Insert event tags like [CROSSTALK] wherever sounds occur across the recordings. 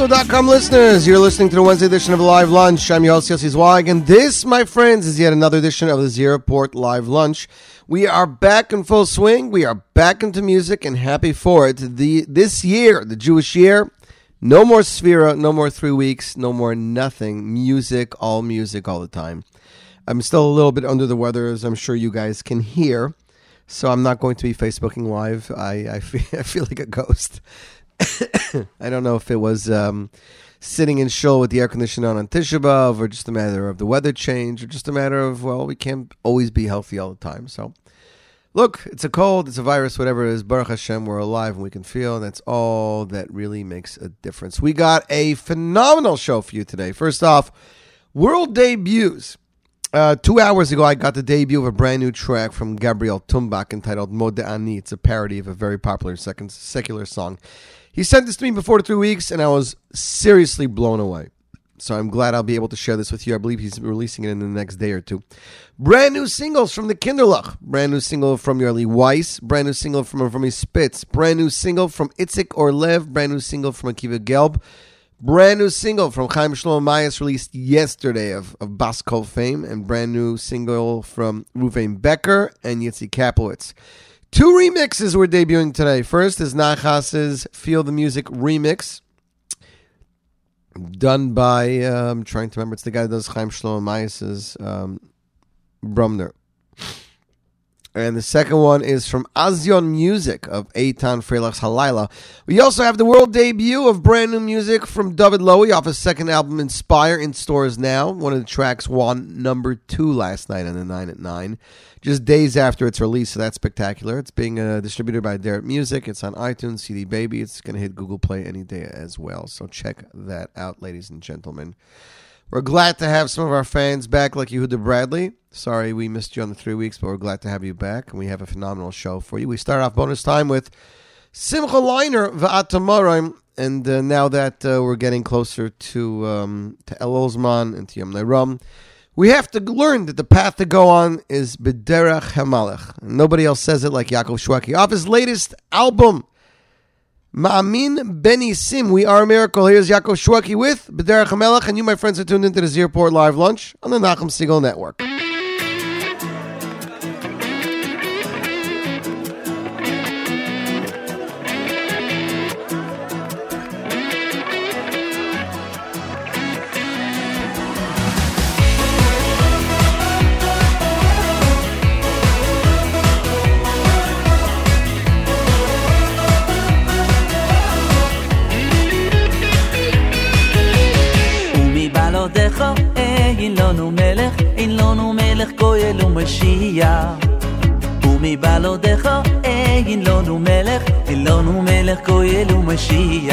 afternoon, listeners. You're listening to the Wednesday edition of Live Lunch. I'm your host, Yossi Zweig, and this, my friends, is yet another edition of the Zero Port Live Lunch. We are back in full swing. We are back into music and happy for it. The This year, the Jewish year, no more Sefira, no more three weeks, no more nothing. Music, all music, all the time. I'm still a little bit under the weather, as I'm sure you guys can hear. So I'm not going to be Facebooking live. I, I, [LAUGHS] feel, I feel like a ghost. [COUGHS] I don't know if it was um, sitting in shul with the air conditioner on on Tisha B'Av, or just a matter of the weather change, or just a matter of well, we can't always be healthy all the time. So, look, it's a cold, it's a virus, whatever it is. Baruch Hashem, we're alive and we can feel, and that's all that really makes a difference. We got a phenomenal show for you today. First off, world debuts. Uh, two hours ago, I got the debut of a brand new track from Gabriel Tumbach entitled Mode Ani. It's a parody of a very popular second secular song. He sent this to me before three weeks, and I was seriously blown away. So I'm glad I'll be able to share this with you. I believe he's releasing it in the next day or two. Brand new singles from the Kinderlach. Brand new single from Yerli Weiss. Brand new single from from Spitz. Brand new single from Itzik Orlev. Brand new single from Akiva Gelb. Brand new single from Chaim Shlomo Mayas released yesterday of, of Baskol fame. And brand new single from Ruvain Becker and Yitzi Kaplowitz. Two remixes were debuting today. First is Nachas's Feel the Music remix, done by, uh, I'm trying to remember, it's the guy that does Chaim Shlomo Mayas's um, Brumner. And the second one is from Azion Music of Eitan Freilach's Halayla. We also have the world debut of brand new music from David Lowy off his second album, Inspire, in stores now. One of the tracks won number two last night on the 9 at 9, just days after its release, so that's spectacular. It's being uh, distributed by Aderet Music. It's on iTunes, CD Baby. It's going to hit Google Play any day as well. So check that out, ladies and gentlemen. We're glad to have some of our fans back, like Yehuda Bradley. Sorry we missed you on the three weeks, but we're glad to have you back, and we have a phenomenal show for you. We start off bonus time with Simcha Leiner Va'atamarim, and uh, now that uh, we're getting closer to um, to Elul Zman and to Yom Ram, we have to learn that the path to go on is B'derech Hamelech. Nobody else says it like Yaakov Shwekey. Off his latest album, Ma'amin Beni Sim, We Are a Miracle. Here's Yaakov Shwekey with B'derech Hamelech, and you, my friends, are tuned into the Zierport Live Lunch on the Nachum Segal Network. ကိုရဲ့လူမရှိရ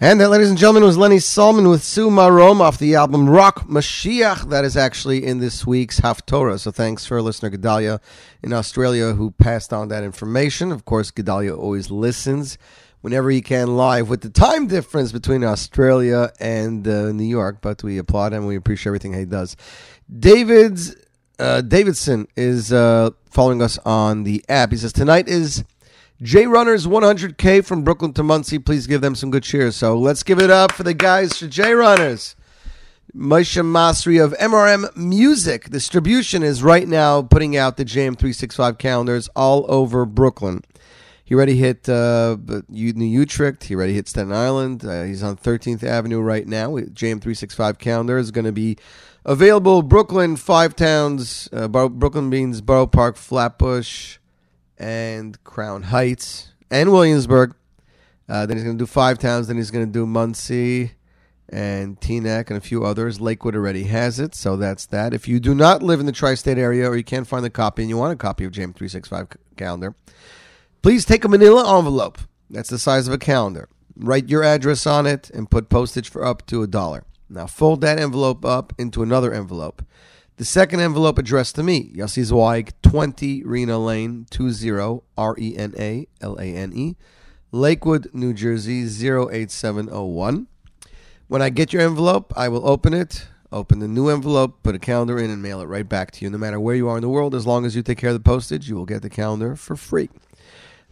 And that, ladies and gentlemen, was Lenny Solomon with Se'u Marom off the album Rock Mashiach. That is actually in this week's Haftorah. So thanks for listener Gedalia in Australia who passed on that information. Of course, Gedalia always listens whenever he can live with the time difference between Australia and uh, New York. But we applaud him. We appreciate everything he does. David's uh, Davidson is uh, following us on the app. He says tonight is J Runners 100K from Brooklyn to Monsey. Please give them some good cheers. So let's give it up for the guys for J Runners. Moshe Masri of MRM Music Distribution is right now putting out the JM365 calendars all over Brooklyn. He already hit uh, New Utrecht. He already hit Staten Island. Uh, he's on 13th Avenue right now. JM365 calendar is going to be available. Brooklyn, five towns. Uh, Brooklyn means Borough Park, Flatbush, and Crown Heights and Williamsburg. Uh, then he's going to do five towns. Then he's going to do Monsey and Teaneck and a few others. Lakewood already has it, so that's that. If you do not live in the tri-state area or you can't find the copy and you want a copy of JM365 calendar, please take a manila envelope. That's the size of a calendar. Write your address on it and put postage for up to a dollar. Now fold that envelope up into another envelope. The second envelope addressed to me, Yossi Zweig, 20 Rena Lane, 20 R E N A L A N E, Lakewood, New Jersey, 08701. When I get your envelope, I will open it, open the new envelope, put a calendar in, and mail it right back to you. No matter where you are in the world, as long as you take care of the postage, you will get the calendar for free.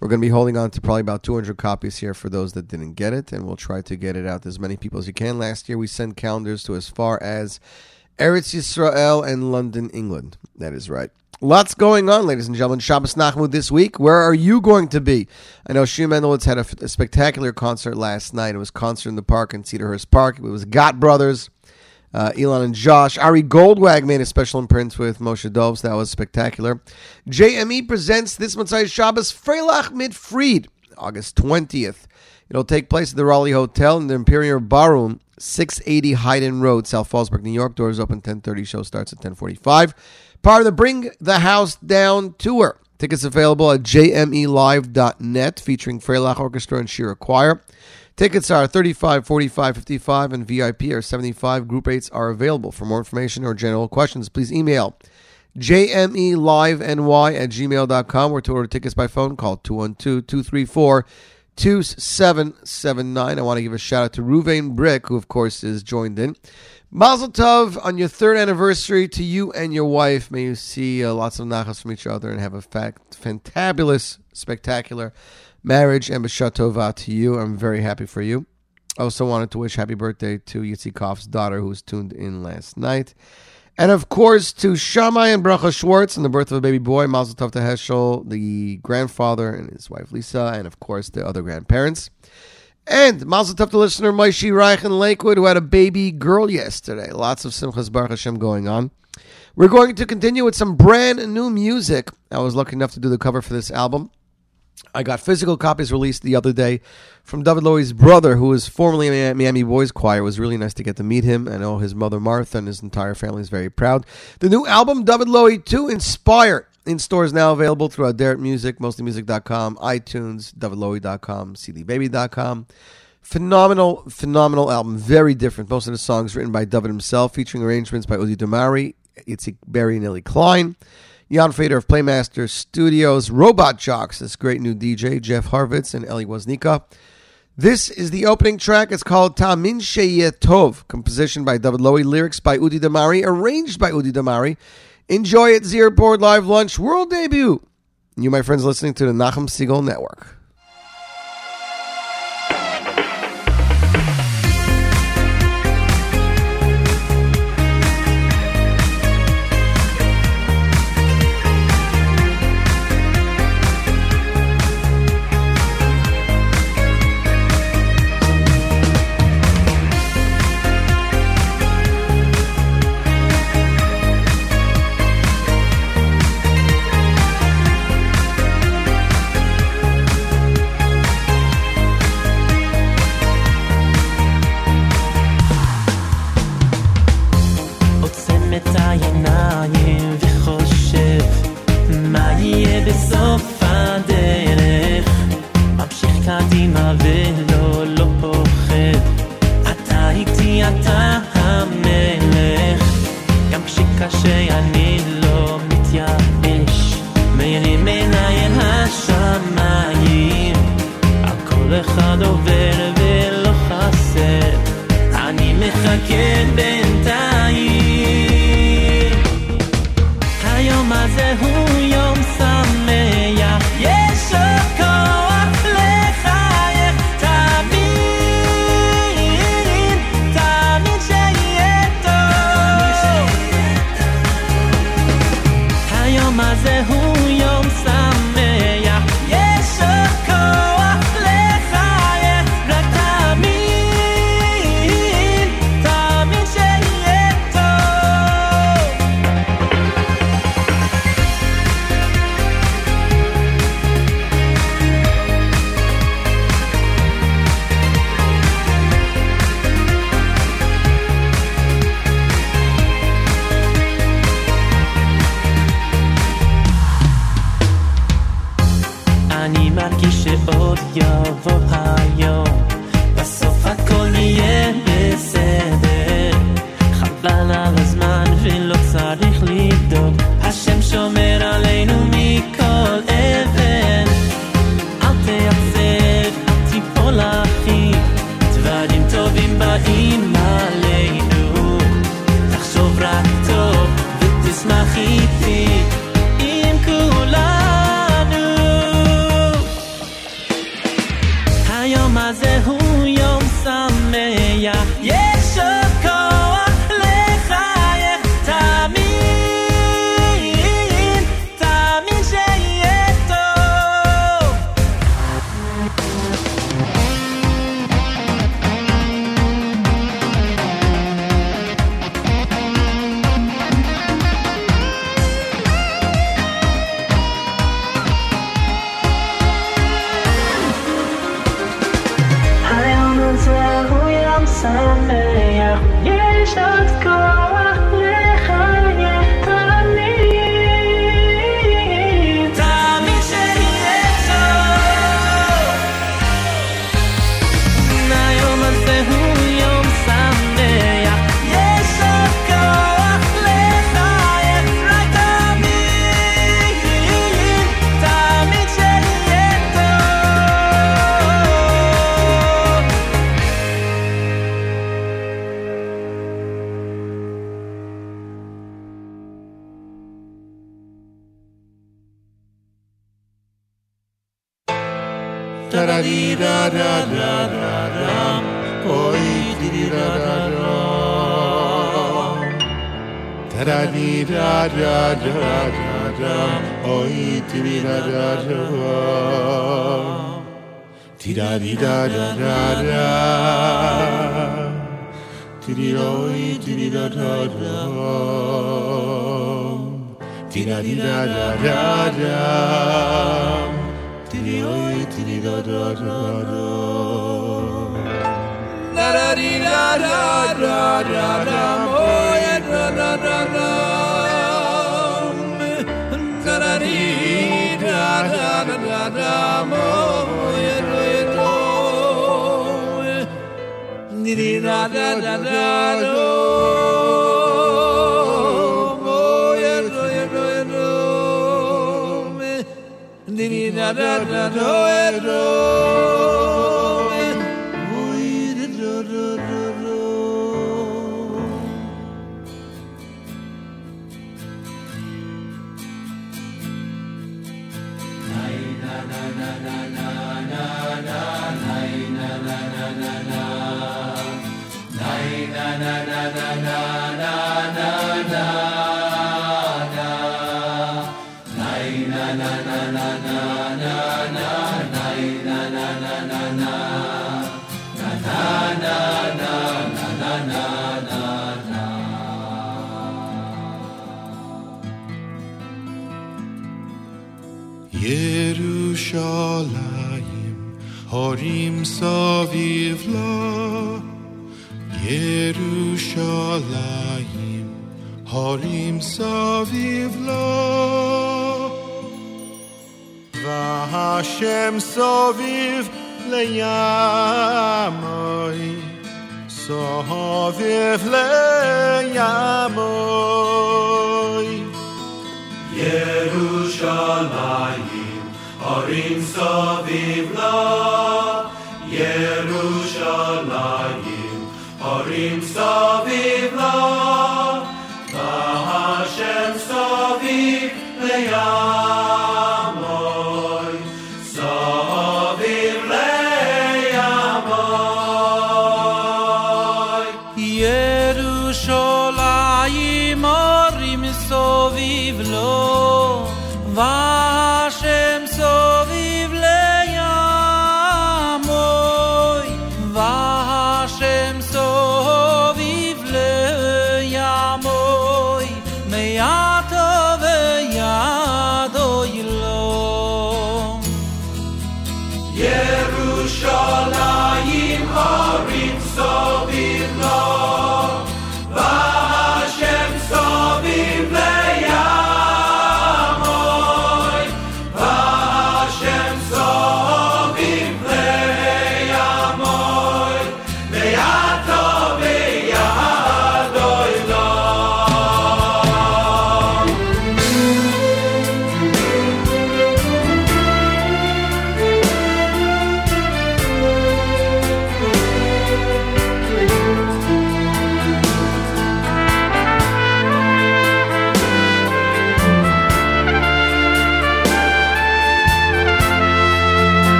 We're going to be holding on to probably about 200 copies here for those that didn't get it, and we'll try to get it out to as many people as you can. Last year, we sent calendars to as far as Eretz Yisrael and London, England. That is right. Lots going on, ladies and gentlemen. Shabbos Nachamu this week. Where are you going to be? I know Shia Mendelowitz had a, spectacular concert last night. It was concert in the park in Cedarhurst Park. It was Gott Brothers, uh, Elon and Josh. Ari Goldwag made a special appearance with Moshe Dovs. That was spectacular. JME presents this Motzai Shabbos Freilach mit Fried, August 20th. It'll take place at the Raleigh Hotel in the Imperial Ballroom, 680 Hayden Road, South Fallsburg, New York. Doors open 10:30. Show starts at 10:45. Part of the Bring the House Down tour. Tickets available at jmelive.net, featuring Freilach Orchestra and Shira Choir. Tickets are 35, 45, 55, and VIP are 75. Group rates are available. For more information or general questions, please email jmeliveny at gmail.com or to order tickets by phone, call 212 234 2779. I want to give a shout out to Ruvain Brick, who, of course, is joined in. Mazel Tov on your third anniversary to you and your wife. May you see uh, lots of nachas from each other and have a fact, fantabulous, spectacular marriage and b'shat tova to you. I'm very happy for you. I also wanted to wish happy birthday to Yitzikov's daughter, who was tuned in last night. And of course, to Shammai and Bracha Schwartz and the birth of a baby boy, Mazel Tov to Heschel, the grandfather and his wife Lisa, and of course the other grandparents. And Mazel Tov to listener Maishi Reich in Lakewood, who had a baby girl yesterday. Lots of Simchas Baruch Hashem going on. We're going to continue with some brand new music. I was lucky enough to do the cover for this album. I got physical copies released the other day from David Lowy's brother, who was formerly in Miami Boys Choir. It was really nice to get to meet him. I know his mother Martha and his entire family is very proud. The new album, David Lowy 2 Inspire, in stores now available through Aderet Music, mostlymusic.com, iTunes, davidlowy.com, cdbaby.com. Phenomenal, phenomenal album. Very different. Most of the songs written by David himself, featuring arrangements by Udi Damari, Itzik Berry, and Ellie Klein. Jan Fader of Playmaster Studios, Robot Jocks, this great new DJ, Jeff Harvitz and Eli Woznika. This is the opening track. It's called Tamin Sheyeh Tov, composition by David Lowy, lyrics by Udi Damari, arranged by Udi Damari. Enjoy it, Zierport Live Lunch World Debut. You, my friends, listening to the Nachum Segal Network. תשמח איתי.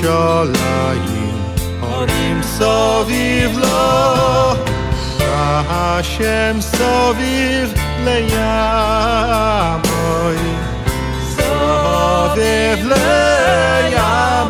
Yerushalayim. Harim Saviv La Hashem Saviv Le Yamoim Saviv Le Yamoim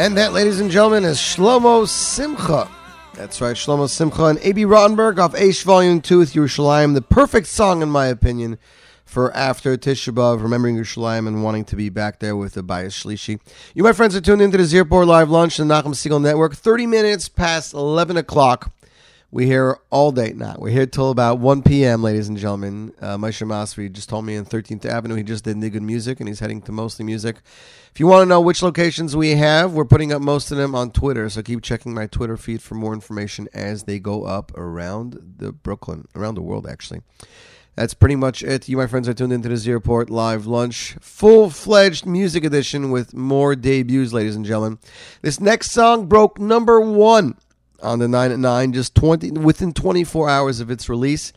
And that, ladies and gentlemen, is Shlomo Simcha. That's right, Shlomo Simcha and A.B. Rottenberg off Aish Volume 2 with Yerushalayim. The perfect song, in my opinion, for after Tisha B'Av, remembering Yerushalayim and wanting to be back there with the Bias Shlishi. You, my friends, are tuned into the Zierport Live Lunch the Nachum Segal Network. 30 minutes past 11 o'clock. We're here all day now. We're here till about 1 p.m., ladies and gentlemen. Uh, Masri just told me in 13th Avenue he just did Nigun Music, and he's heading to Mostly Music. If you want to know which locations we have, we're putting up most of them on Twitter, so keep checking my Twitter feed for more information as they go up around the Brooklyn, around the world, actually. That's pretty much it. You, my friends, are tuned into the Zierport Live Lunch, full fledged music edition with more debuts, ladies and gentlemen. This next song broke number one on the 9 at 9, just 20 within 24 hours of its release.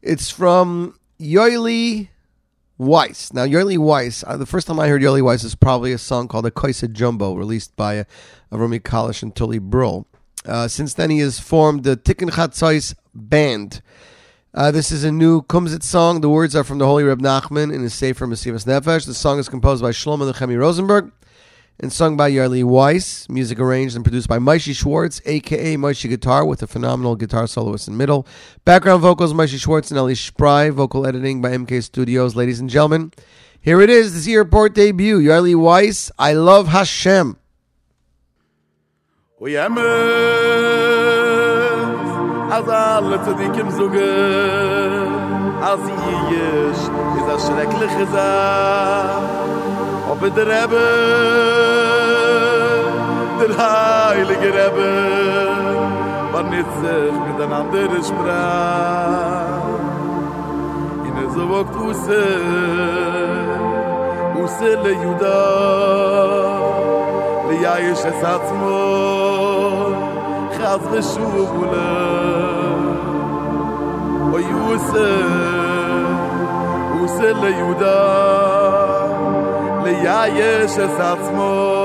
It's from Yoeli Weiss. Now, Yoeli Weiss, uh, the first time I heard Yoeli Weiss is probably a song called A Kaisa Jumbo, released by uh, Rumi Kalish and Tully Brill. Uh, since then, he has formed the Tikkun Chatzais Band. Uh, this is a new Kumzit song. The words are from the Holy Reb Nachman in his Sefer Meshivas Nefesh. The song is composed by Shlomo Nechemi Rosenberg and sung by Yoeli Weiss. Music arranged and produced by Maishi Schwartz, aka Maishi Guitar, with a phenomenal guitar soloist in middle. Background vocals Maishi Schwartz and Eli Spry. Vocal editing by MK Studios. Ladies and gentlemen, here it is. This airport debut. Yoeli Weiss. I love Hashem. Alle Ob der Rebbe, der heilige Rebbe, war nicht sich mit einer anderen Sprache. In der Zawok Usse, Usse le Juda, le Yayish es Atzmo, Chaz Veshuv Ule, O Yuse, Tuse le Juda, Tuse le Juda, ליא יש את עצמו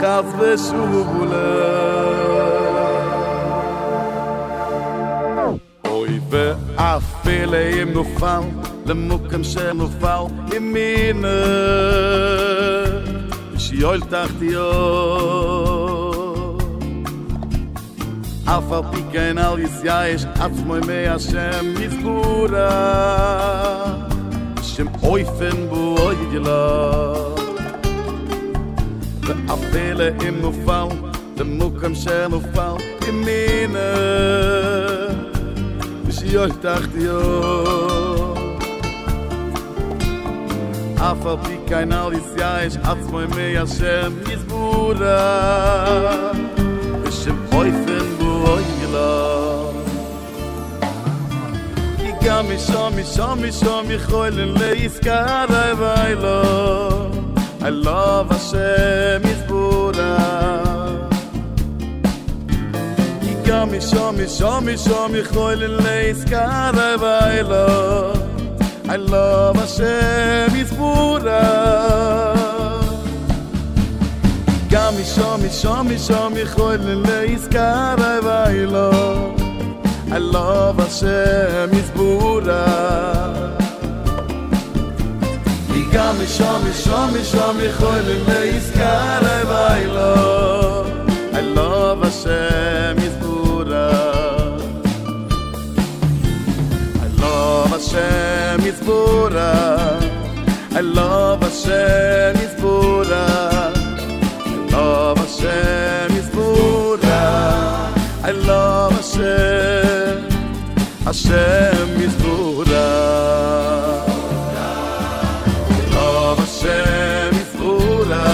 חס ושובולה אוי ואפילה אם נופל למוקם שנופל ימינה שיועל תחתיו אף על פי כן על יסייה יש עצמו ימי השם מזכורה shim eufen boi di la de apelle im no fau de mo kam schem uf fau in mine. Bis i euch dacht jo af ob ik kein all is ja is af moi me ja schem is bura schem eufen boi ka mi sho mi sho mi sho mi khol en le iskar ay lo i love a she mi zbura ki ka mi sho mi sho mi sho mi khol le iskar ay lo i love a she mi zbura ka mi sho mi sho mi sho mi khol le iskar ay lo I love Hashem Yisbura Yiga misho misho misho micho Elim meizkar ay bailo I love. Hashem Yisbura I love Hashem Yisbura I love Hashem Yisbura I love Hashem Yisbura I love Hashem. Hashem is Buddha. I love Hashem is.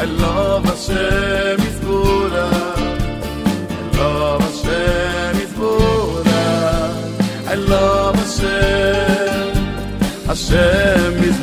I love Hashem is. I love Hashem. I love Hashem. Hashem is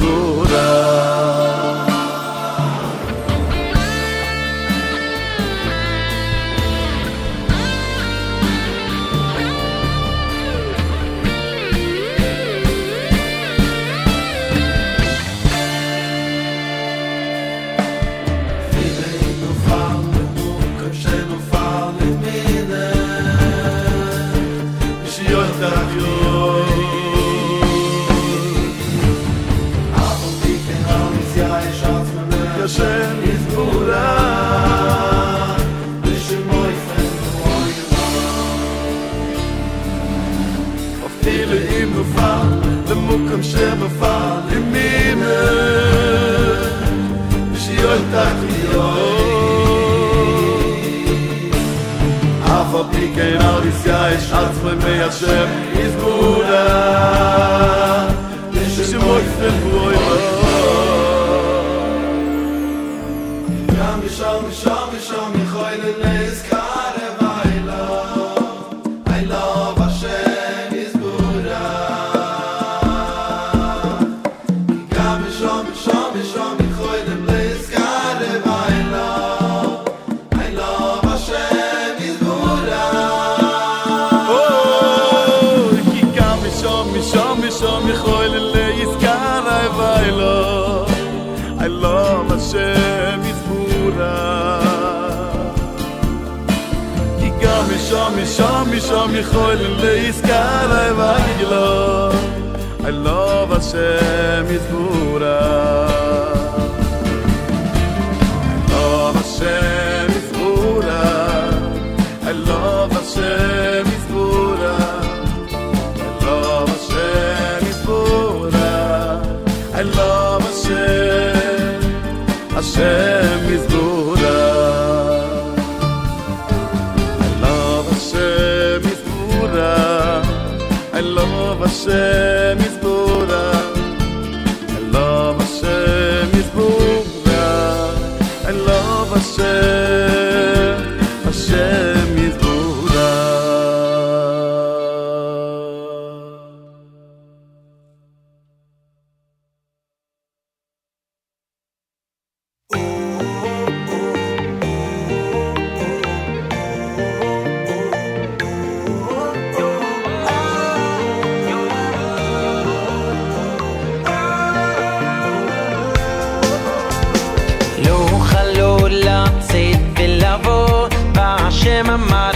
dem Mukem Shem Fall, im Mine. שיול תחתיו אף על פי כן על ישראל יש עצמי מי השם יזבורה ששמו יפן בוי גם משם יכול להזכר ואילו I love Hashem is Buddha I love Hashem is Buddha I love Hashem is Buddha I love Hashem is Buddha I love Hashem. Hashem in my mind.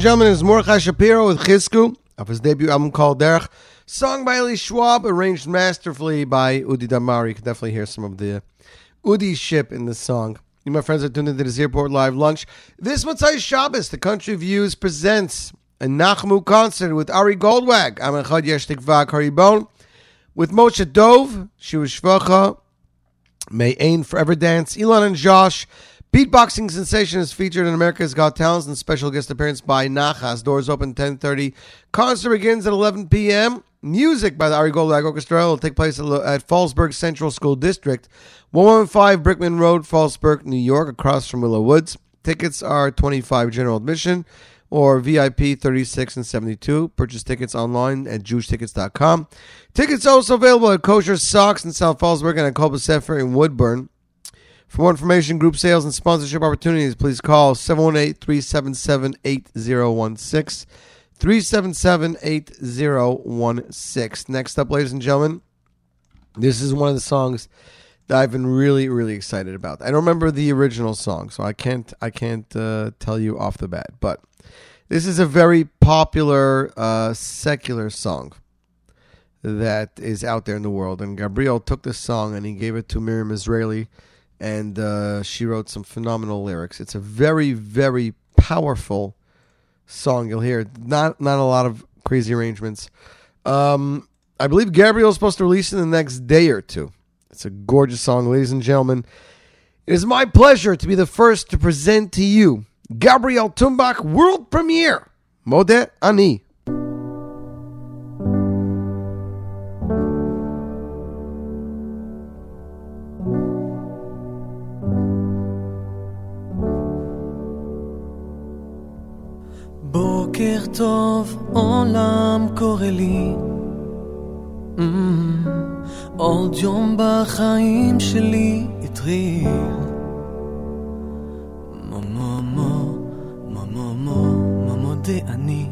And gentlemen, is Mordechai Shapiro with Chizku of his debut album called Derech. Song by Eli Schwab, arranged masterfully by Udi Damar. You can definitely hear some of the Udi ship in this song. You, my friends, are tuned into this airport live lunch. This Matzai Shabbos, the Country Views presents a Nachamu concert with Ari Goldwag, Amenchad Yeshtikva Karibon, with Moshe Dove, Shua Shvacha, May Ain Forever Dance, Elon and Josh. Beatboxing sensation is featured in America's Got Talents and special guest appearance by Nachas. Doors open 10.30. Concert begins at 11 p.m. Music by the Ari Goldwag Orchestra will take place at at Fallsburg Central School District, 115 Brickman Road, Fallsburg, New York, across from Willow Woods. Tickets are 25 general admission or VIP 36 and 72. Purchase tickets online at jewishtickets.com. Tickets also available at Kosher Socks in South Fallsburg and at Kolba Sefer in Woodbourne. For more information, group sales, and sponsorship opportunities, please call 718 377 8016. 377 8016. Next up, ladies and gentlemen, this is one of the songs that I've been really, really excited about. I don't remember the original song, so I can't, I can't uh, tell you off the bat. But this is a very popular uh, secular song that is out there in the world. And Gabriel took this song and he gave it to Miriam Israeli, and uh, she wrote some phenomenal lyrics. It's a very, very powerful song. You'll hear not not a lot of crazy arrangements. Um, I believe Gabriel's supposed to release it in the next day or two. It's a gorgeous song, ladies and gentlemen. It is my pleasure to be the first to present to you Gabriel Tumbach world premiere. Modeh Ani. טוב, עולם קורא לי. Mm, עוד יום בחיים שלי התחיל. מו מו מו, מו מו מו, מו מודה אני.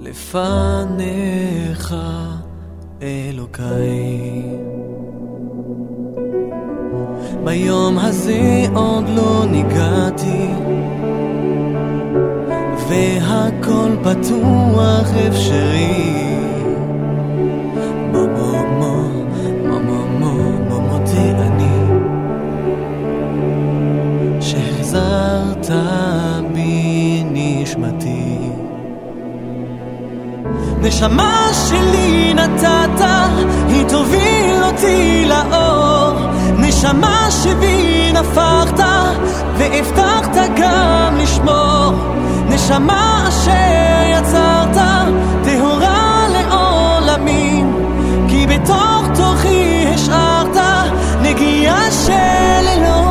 לפניך אלוקיי. ביום הזה עוד לא ניגעתי, והכל פתוח אפשרי. נשמה שלי נתת, היא תוביל אותי לאור. נשמה שבי נפחת, והבטחת גם לשמור. נשמה אשר יצרת, טהורה לעולמים. כי בתוך תוכי השארת נגיעה של אלוקים.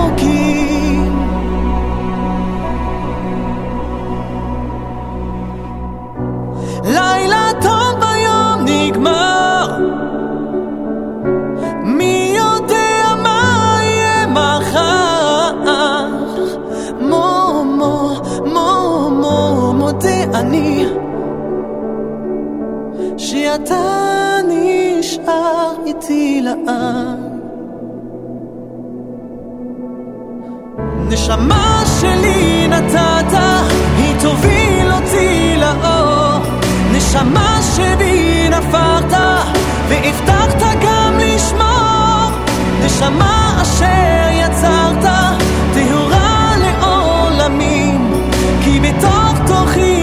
אני שאתה נשאר איתי לעד נשמה שלי נתת, היא תוביל אותי לאור. נשמה שבי נפחת, והבטחת גם לשמור. נשמה אשר יצרת, טהורה לעולמים. כי בתוך תוכי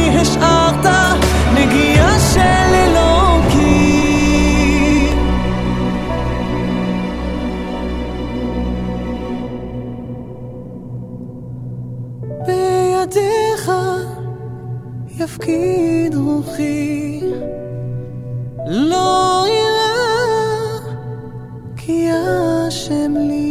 יפקיד רוחי, לא יראה כי השם לי.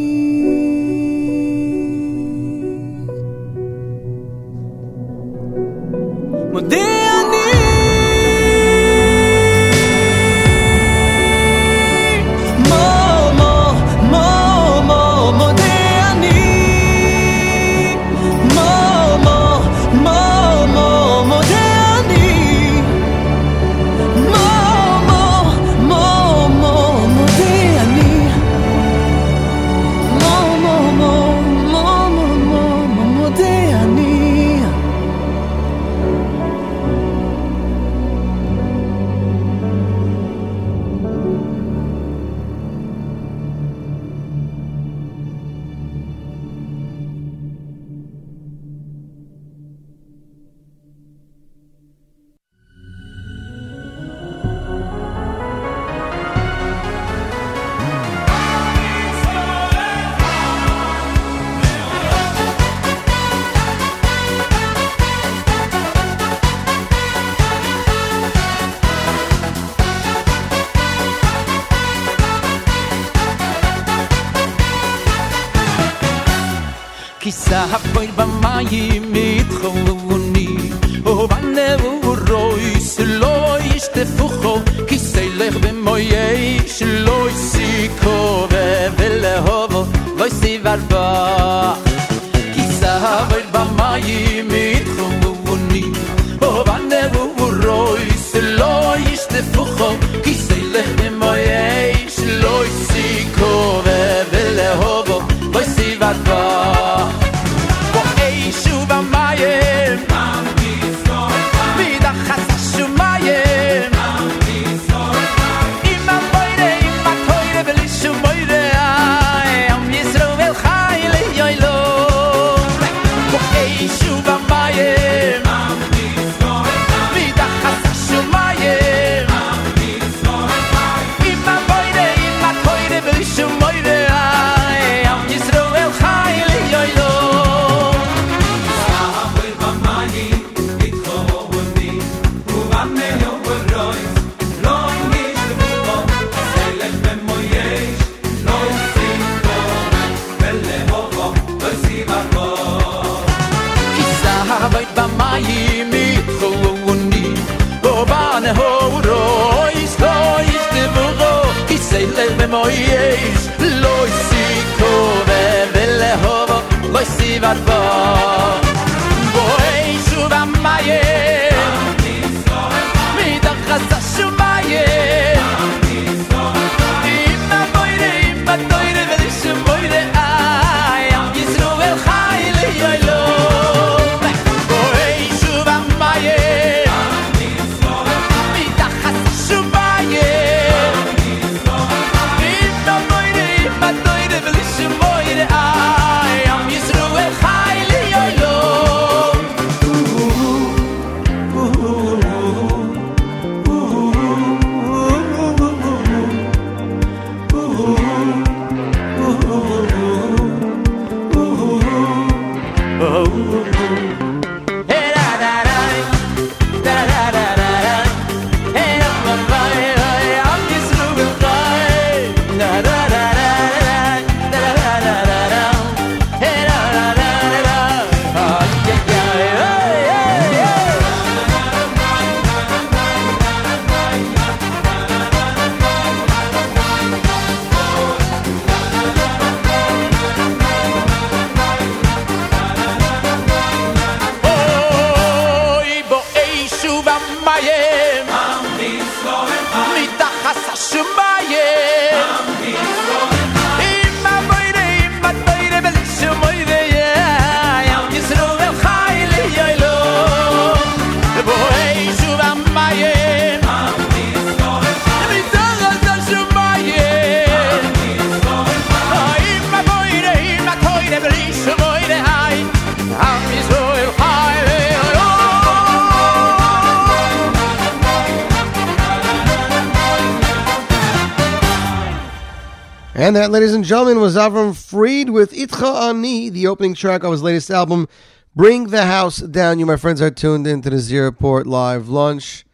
And that, ladies and gentlemen, was Avram Fried with Itcha Ani, the opening track of his latest album, Bring the House Down. You, my friends, are tuned into the Zierport Live Lunch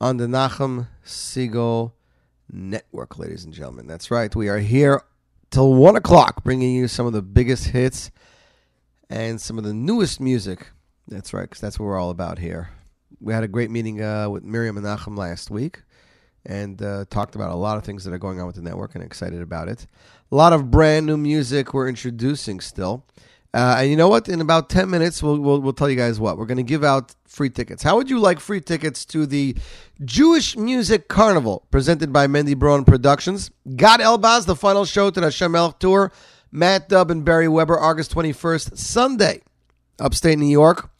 on the Nachum Segal Network, ladies and gentlemen. That's right. We are here till 1 o'clock, bringing you some of the biggest hits and some of the newest music. That's right, because that's what we're all about here. We had a great meeting uh, with Miriam and Nachum last week and uh, talked about a lot of things that are going on with the network and excited about it. A lot of brand new music we're introducing still. Uh, and you know what? In about 10 minutes, we'll, we'll, we'll tell you guys what. We're going to give out free tickets. How would you like free tickets to the Jewish Music Carnival presented by Mendy Braun Productions? Gad Elbaz, the final show to the Hashem Melech Tour. Matt Dubb and Barry Weber, August 21st, Sunday, upstate New York.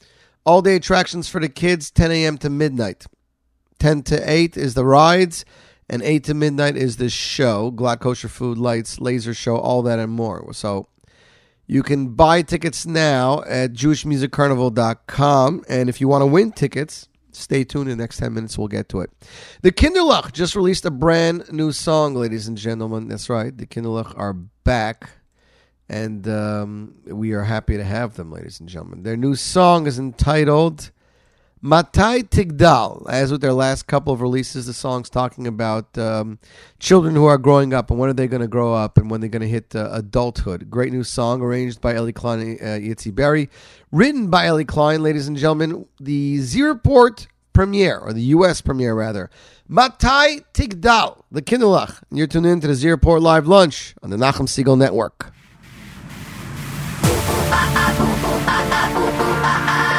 All day attractions for the kids, 10 a.m. to midnight. 10 to 8 is the rides, and 8 to midnight is the show. Glad Kosher Food, Lights, Laser Show, all that and more. So you can buy tickets now at jewishmusiccarnival.com. And if you want to win tickets, stay tuned. In the next 10 minutes, we'll get to it. The Kinderlach just released a brand new song, ladies and gentlemen. That's right. The Kinderlach are back. And um, we are happy to have them, ladies and gentlemen. Their new song is entitled Matai Tigdal, as with their last couple of releases, the song's talking about um, children who are growing up and when are they going to grow up and when they're going to hit uh, adulthood. Great new song arranged by Ellie Klein uh, Yitzi Berry, written by Ellie Klein, ladies and gentlemen. The Zierport premiere, or the U.S. premiere rather. Matai Tigdal, the Kinderlach. And you're tuned in to the Zierport Live Lunch on the Nachum Segal Network. [LAUGHS]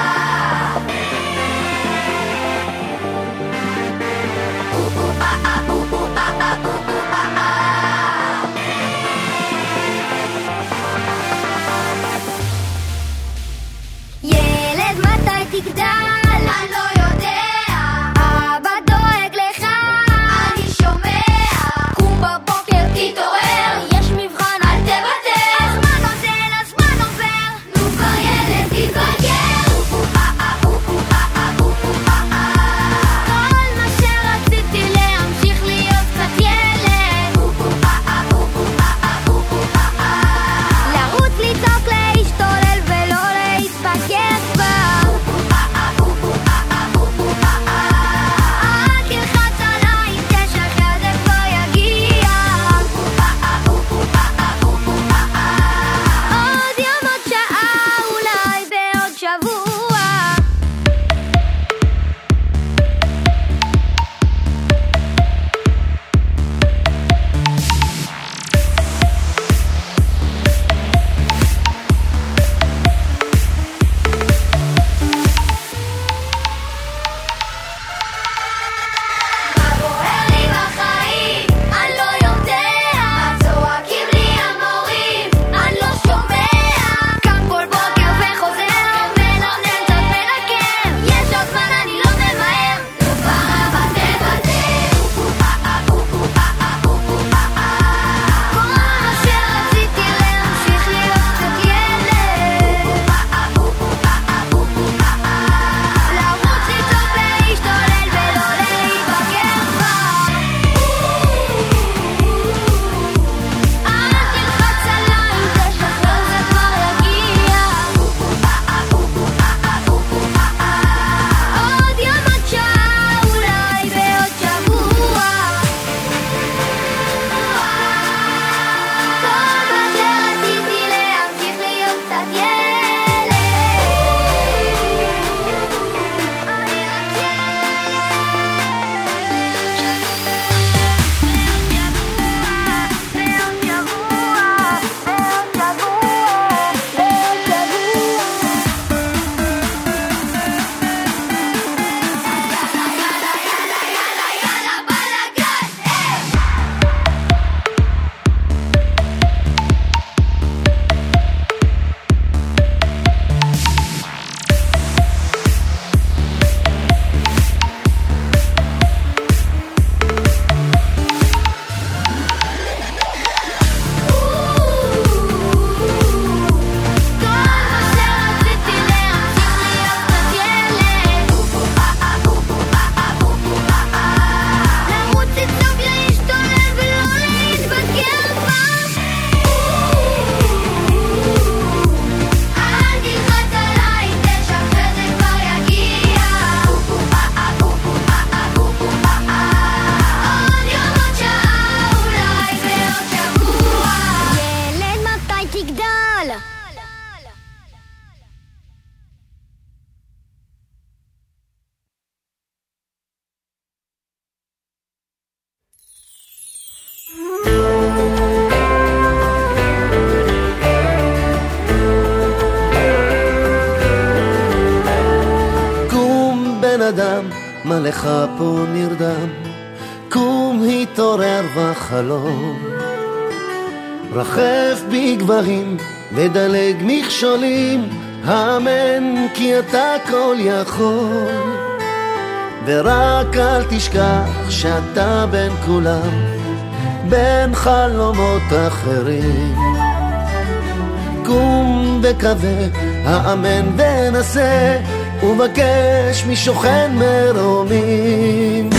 קום וקווה, האמן ונסה, ובקש משוכן מרומים.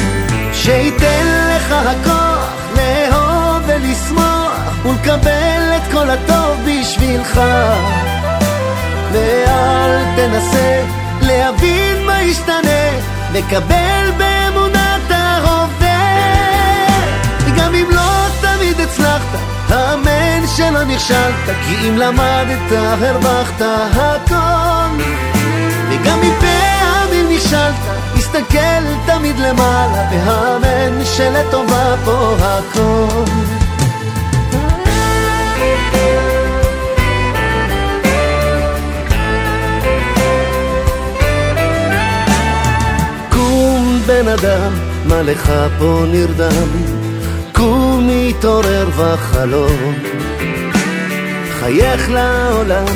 שייתן לך הכוח לאהוב ולשמוח, ולקבל את כל הטוב בשבילך. ואל תנסה להבין מה ישתנה, וקבל באמונת ההווה. גם אם לא תמיד הצלחת, האמן שלא נכשלת, כי אם למדת הרווחת הכל. וגם אם פעמים נכשלת, תסתכל תמיד למעלה, והאמן שלטובה פה הכל. בן אדם, מה לך פה נרדם? מתעורר בחלום. חייך לעולם,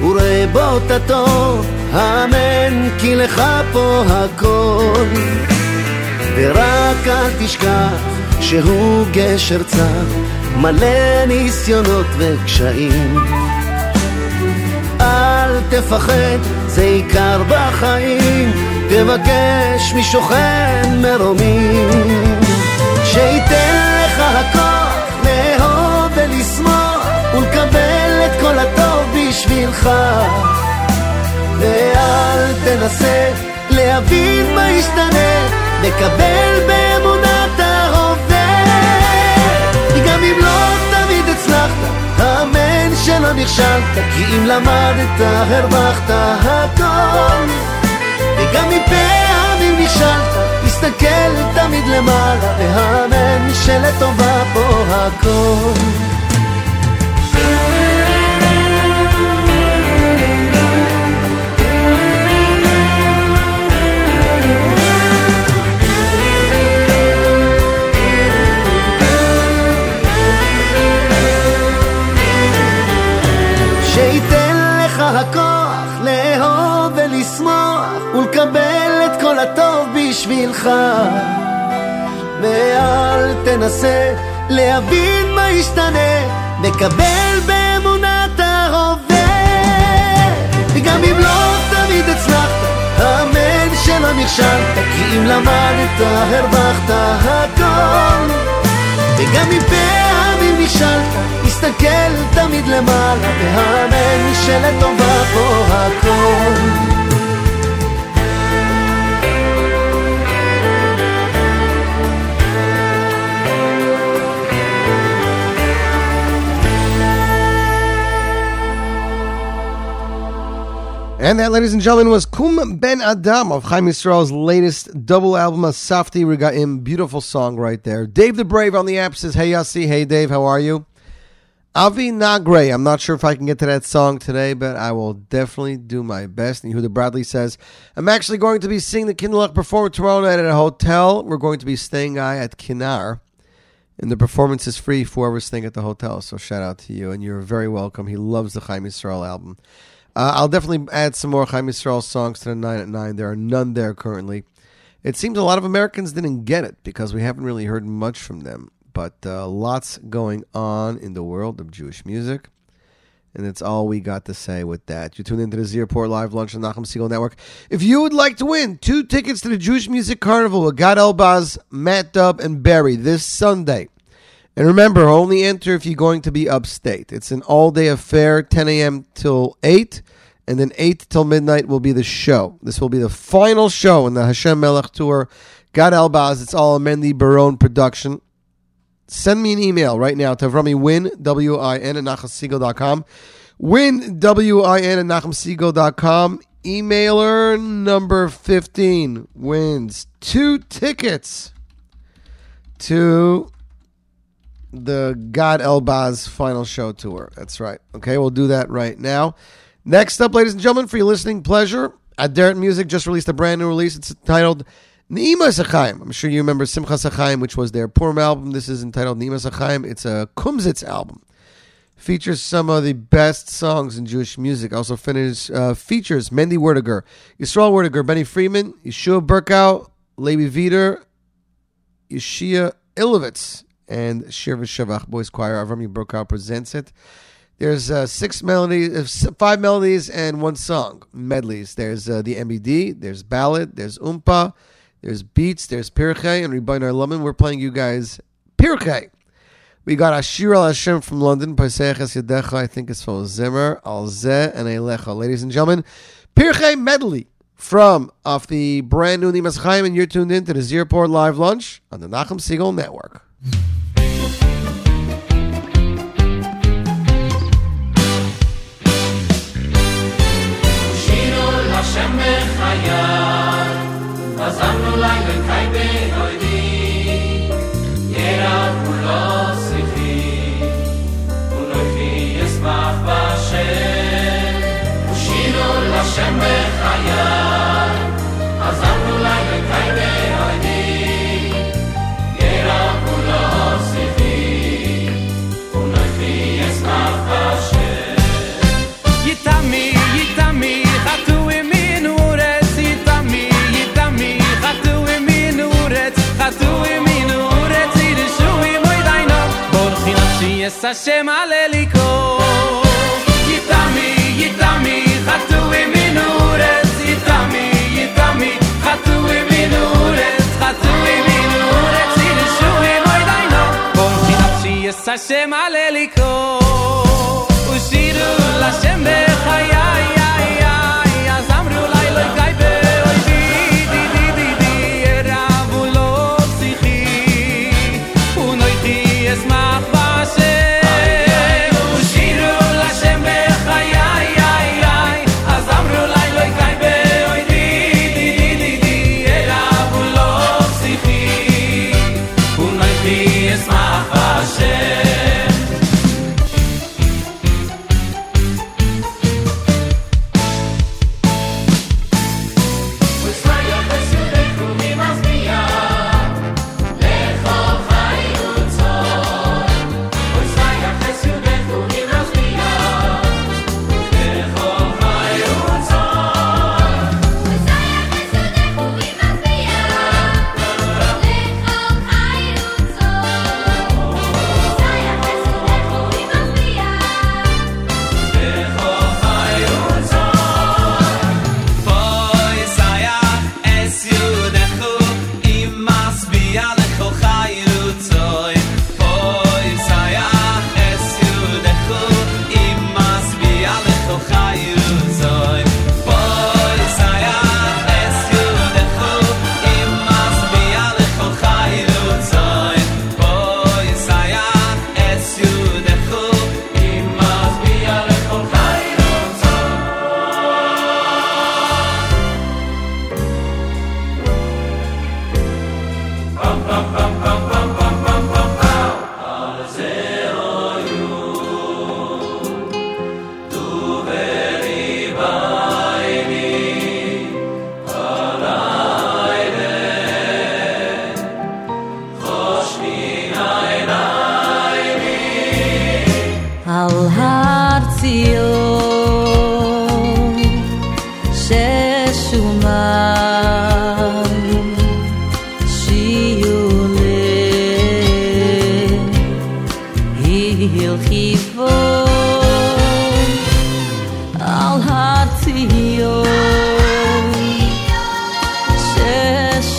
וראה בו את הטוב, האמן כי לך פה הכל. ורק אל תשכח שהוא גשר צר, מלא ניסיונות וקשיים. אל תפחד, זה עיקר בחיים, תבקש משוכן מרומים. שייתן הכוח לאהוב ולשמוח, ולקבל את כל הטוב בשבילך. ואל תנסה להבין מה ישתנה, לקבל באמונת ההווה. גם אם לא תמיד הצלחת, האמן שלא נכשלת, כי אם למדת הרווחת הכל. וגם אם פעמים נכשלת, תסתכל תמיד למעלה, והאמן שלטובה פה הכל. הכוח לאהוב ולשמוח ולקבל הטוב בשבילך. ואל תנסה להבין מה ישתנה. נקבל באמונת ההווה וגם אם לא תמיד הצלחת האמן שלא נכשלת כי אם למדת הרווחת הכל. וגם אם פעמים נכשלת, תסתכל תמיד למעלה, והאמן שלטובה פה הכל. And that, ladies and gentlemen, was Kum Ben Adam of Chaim Yisrael's latest double album, Safti Regaim. Beautiful song right there. Dave the Brave on the app says, Hey Yossi, hey Dave, how are you? Avi Nagre, I'm not sure if I can get to that song today, but I will definitely do my best. And Yehuda Bradley says, I'm actually going to be seeing the Kinderlach perform tomorrow night at a hotel. We're going to be staying I at Kinar. And the performance is free for whoever's staying at the hotel. So shout out to you. And you're very welcome. He loves the Chaim Yisrael album. Uh, I'll definitely add some more Chaim Yisrael songs to the 9 at 9. There are none there currently. It seems a lot of Americans didn't get it because we haven't really heard much from them. But uh, lots going on in the world of Jewish music. And that's all we got to say with that. You tune into the Zierport Live Lunch on Nachum Segal Network. If you would like to win two tickets to the Jewish Music Carnival with Gad Elbaz, Matt Dubb, and Barry this Sunday. And remember, only enter if you're going to be upstate. It's an all day affair, 10 a.m. till 8, and then 8 till midnight will be the show. This will be the final show in the Hashem Melech tour. Gad Elbaz, it's all a Mendy Barone production. Send me an email right now to Avrami Win, W-I-N, at nachumsegal.com. Win, W-I-N, at nachumsegal.com. Emailer number 15 wins two tickets to the Gad Elbaz final show tour. That's right. Okay, we'll do that right now. Next up, ladies and gentlemen, for your listening pleasure, Aderet Music just released a brand new release. It's titled Neima Sachaim. I'm sure you remember Simcha Sachaim, which was their Purim album. This is entitled Neima Sachaim. It's a Kumsitz album. Features some of the best songs in Jewish music. Also finish, uh, features Mendy Werdiger, Yisrael Werdiger, Benny Friedman, Yeshua Burkow, Levi Vider, Yeshia Ilovitz, and Shir V'Shavach Boys Choir. Avrami Burkow presents it. There's uh, six melodies, uh, five melodies, and one song medleys. There's uh, the MBD, there's ballad, there's umpa, there's beats, there's pirchei, and Rebbein Laman. We're playing you guys pirchei. We got Ashir al Hashem from London, I think it's from Zimmer, Al Zeh, and Eilecha. Ladies and gentlemen, pirchei medley from off the brand new Nimas Chaim, and you're tuned in to the Zierport Live Lunch on the Nachum Segal Network. nhờ và sáng lai người khai bê hồi đi. Nghe đâu es Hashem aleliko Yitami, yitami, chatu imin uretz Yitami, yitami, chatu imin uretz Chatu imin uretz Yidishu imoy daino. Borchi nafshi es Hashem aleliko Ushiru Lashem bechayai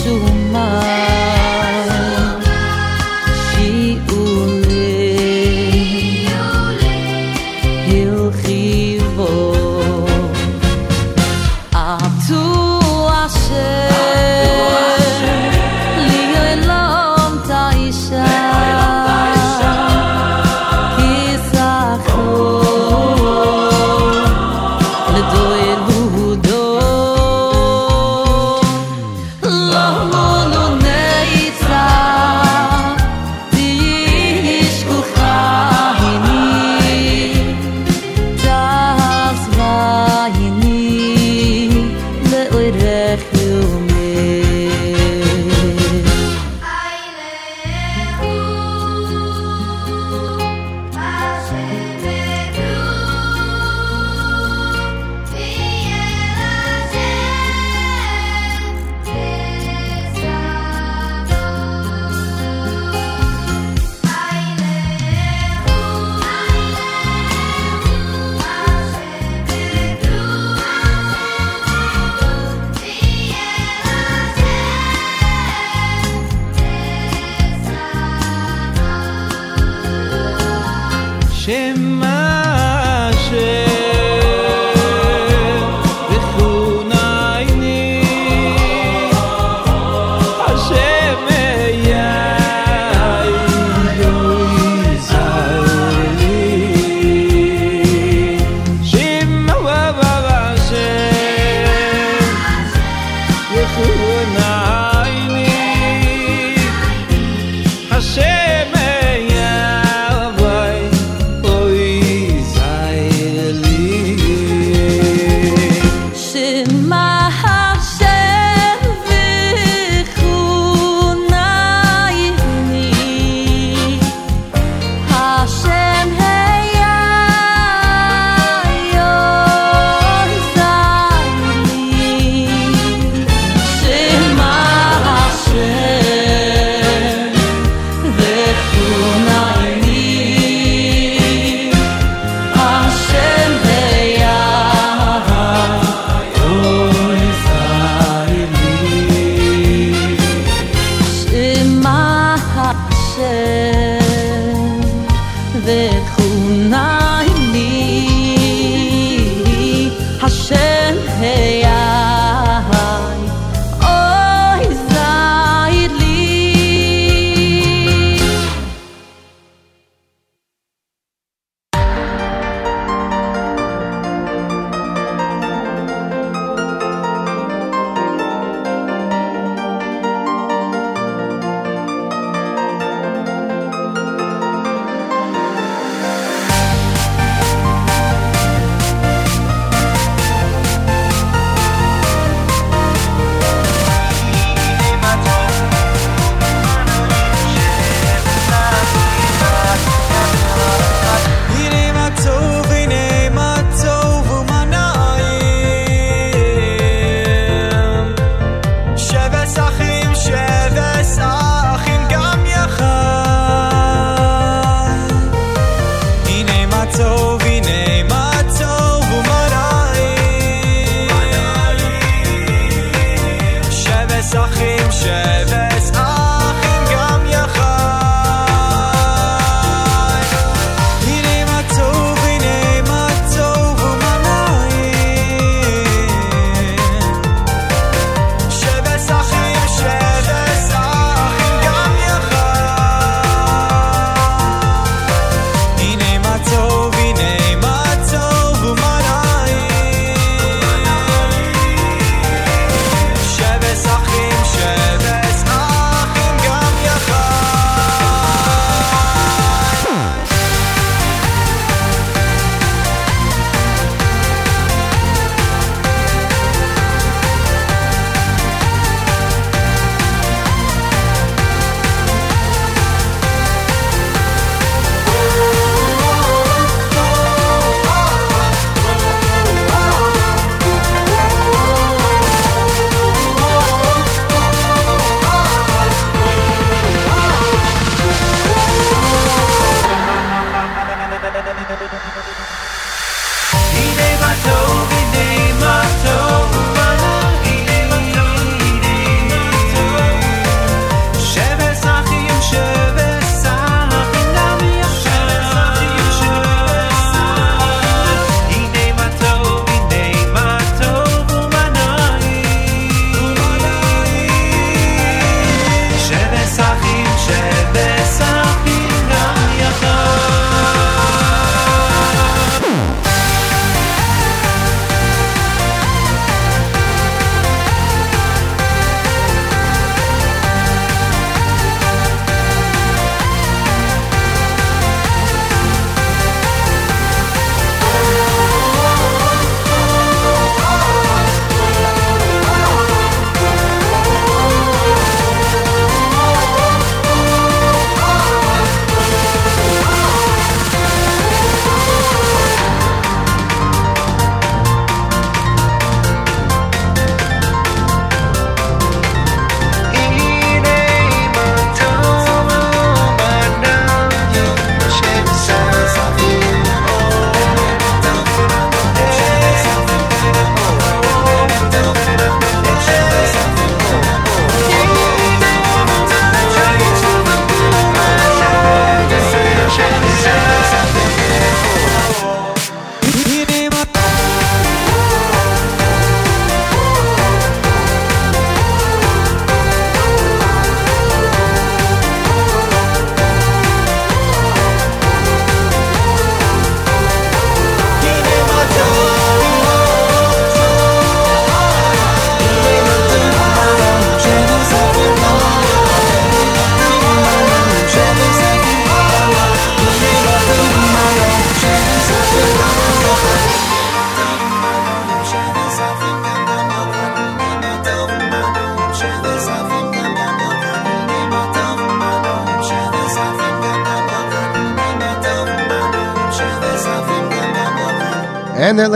Too much.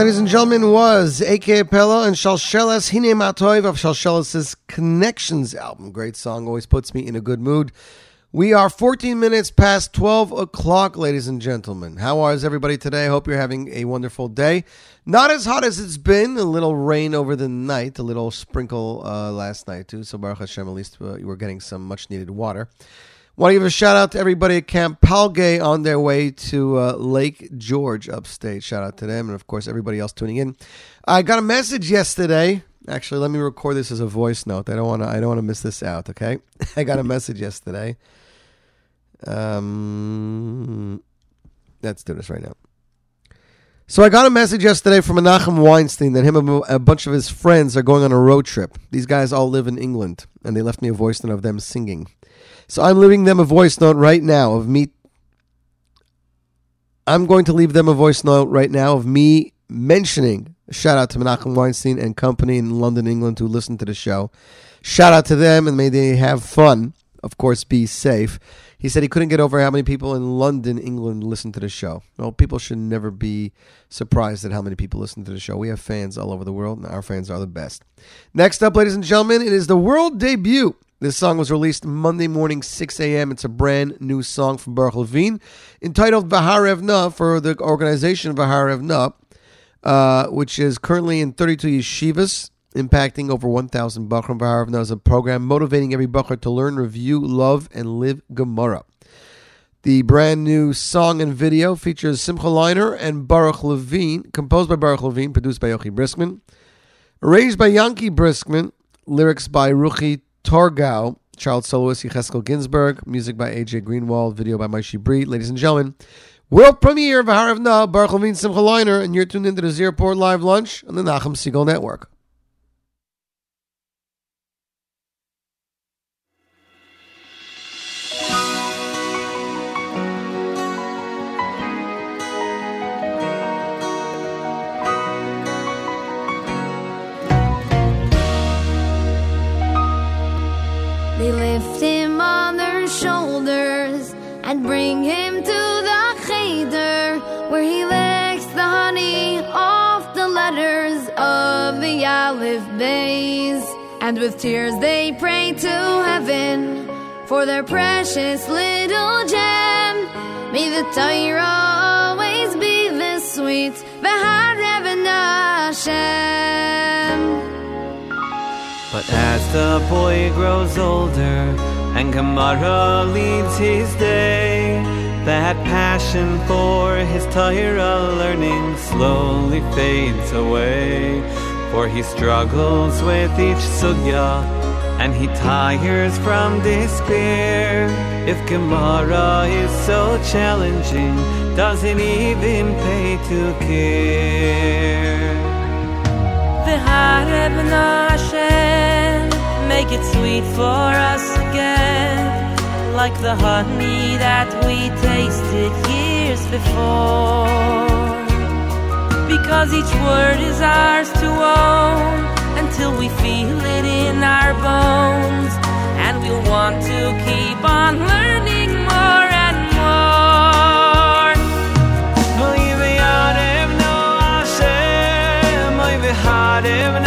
Ladies and gentlemen, was A.K. Pella and Shalshelas Hine Matoiv of Shalshelas' Connections album. Great song, always puts me in a good mood. We are 14 minutes past 12 o'clock, ladies and gentlemen. How is everybody today? I hope you're having a wonderful day. Not as hot as it's been, a little rain over the night, a little sprinkle uh, last night, too. So, Baruch Hashem, at least uh, you were getting some much needed water. Want to give a shout out to everybody at Camp Palgay on their way to uh, Lake George upstate. Shout out to them, and of course, everybody else tuning in. I got a message yesterday. Actually, let me record this as a voice note. I don't want to. I don't want to miss this out. Okay, [LAUGHS] I got a message yesterday. Um, let's do this right now. So I got a message yesterday from Menachem Weinstein that him and a bunch of his friends are going on a road trip. These guys all live in England, and they left me a voice note of them singing. So I'm leaving them a voice note right now of me. I'm going to leave them a voice note right now of me mentioning shout out to Menachem Weinstein and company in London, England, who listen to the show. Shout out to them, and may they have fun. Of course, be safe. He said he couldn't get over how many people in London, England, listen to the show. Well, people should never be surprised at how many people listen to the show. We have fans all over the world, and our fans are the best. Next up, ladies and gentlemen, it is the world debut this song was released Monday morning, 6 a.m. It's a brand new song from Baruch Levine entitled Vahar Evna for the organization Vahar Evna, uh, which is currently in 32 yeshivas, impacting over 1,000 Bachram. Vahar Evna is a program motivating every Bachar to learn, review, love, and live Gemara. The brand new song and video features Simcha Leiner and Baruch Levine, composed by Baruch Levine, produced by Yochi Briskman, arranged by Yankee Briskman, lyrics by Ruchi Torgau, Charles Soloist, Yecheskel Ginsberg, music by AJ Greenwald, video by Maishi Breed. Ladies and gentlemen, world premiere of Harav Na, Baruch Levine Simcha Leiner, and you're tuned into the Zierport Live Lunch on the Nachum Segal Network. And bring him to the cheder where he licks the honey off the letters of the Aleph Bays. And with tears they pray to heaven for their precious little gem. May the Torah always be the sweet. Hashem. But as the boy grows older and Gemara leads his day, that passion for his Torah learning slowly fades away. For he struggles with each sugya and he tires from despair. If Gemara is so challenging, does it even pay to care? Make it sweet for us again, like the honey that we tasted years before. Because each word is ours to own until we feel it in our bones, and we'll want to keep on learning more and more. Oy v'yarev no Hashem, oy v'harev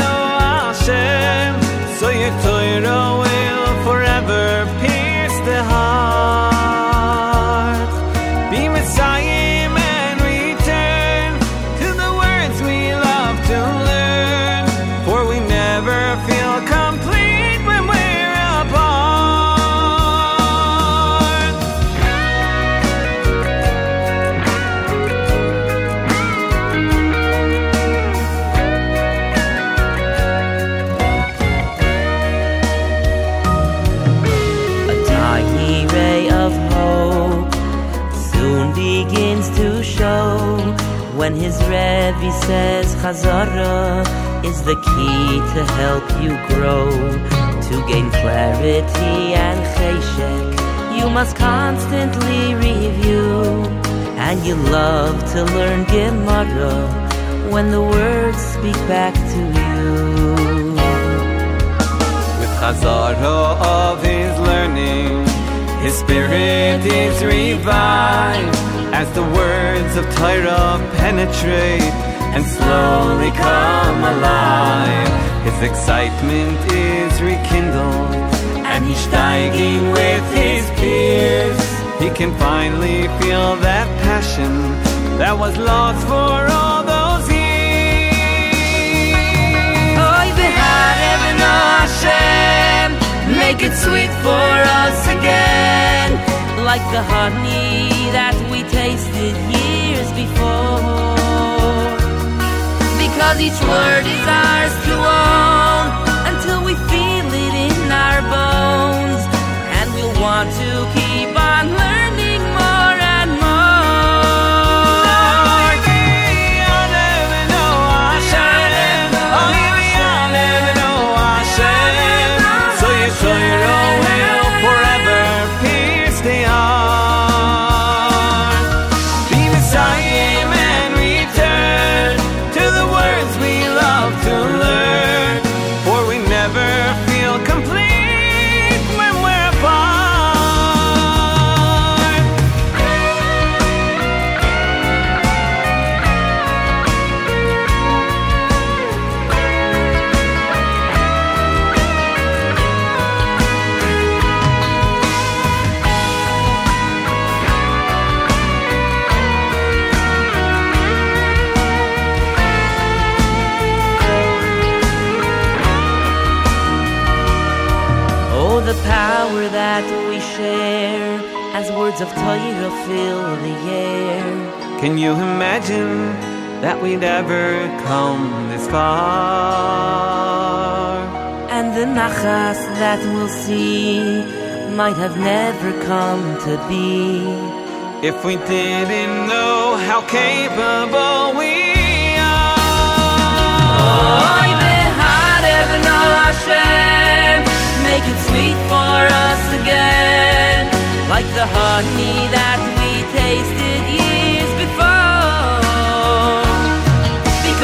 says Chazara is the key to help you grow. To gain clarity and cheshek, you must constantly review. And you love to learn Gemara when the words speak back to you. With Chazara of his learning, his spirit is revived as the words of Torah penetrate and slowly come alive. His excitement is rekindled, and he's steiging with his peers. He can finally feel that passion that was lost for all those years. Oy v'harev Hashem, make it sweet for us again, like the honey that we tasted years before. Because each word is ours to own until we feel it in our bones, and we'll want to keep on learning Can you imagine that we'd ever come this far? And the nachas that we'll see might have never come to be. If we didn't know how capable we are. Oy Hashem, make it sweet for us again, like the honey that we tasted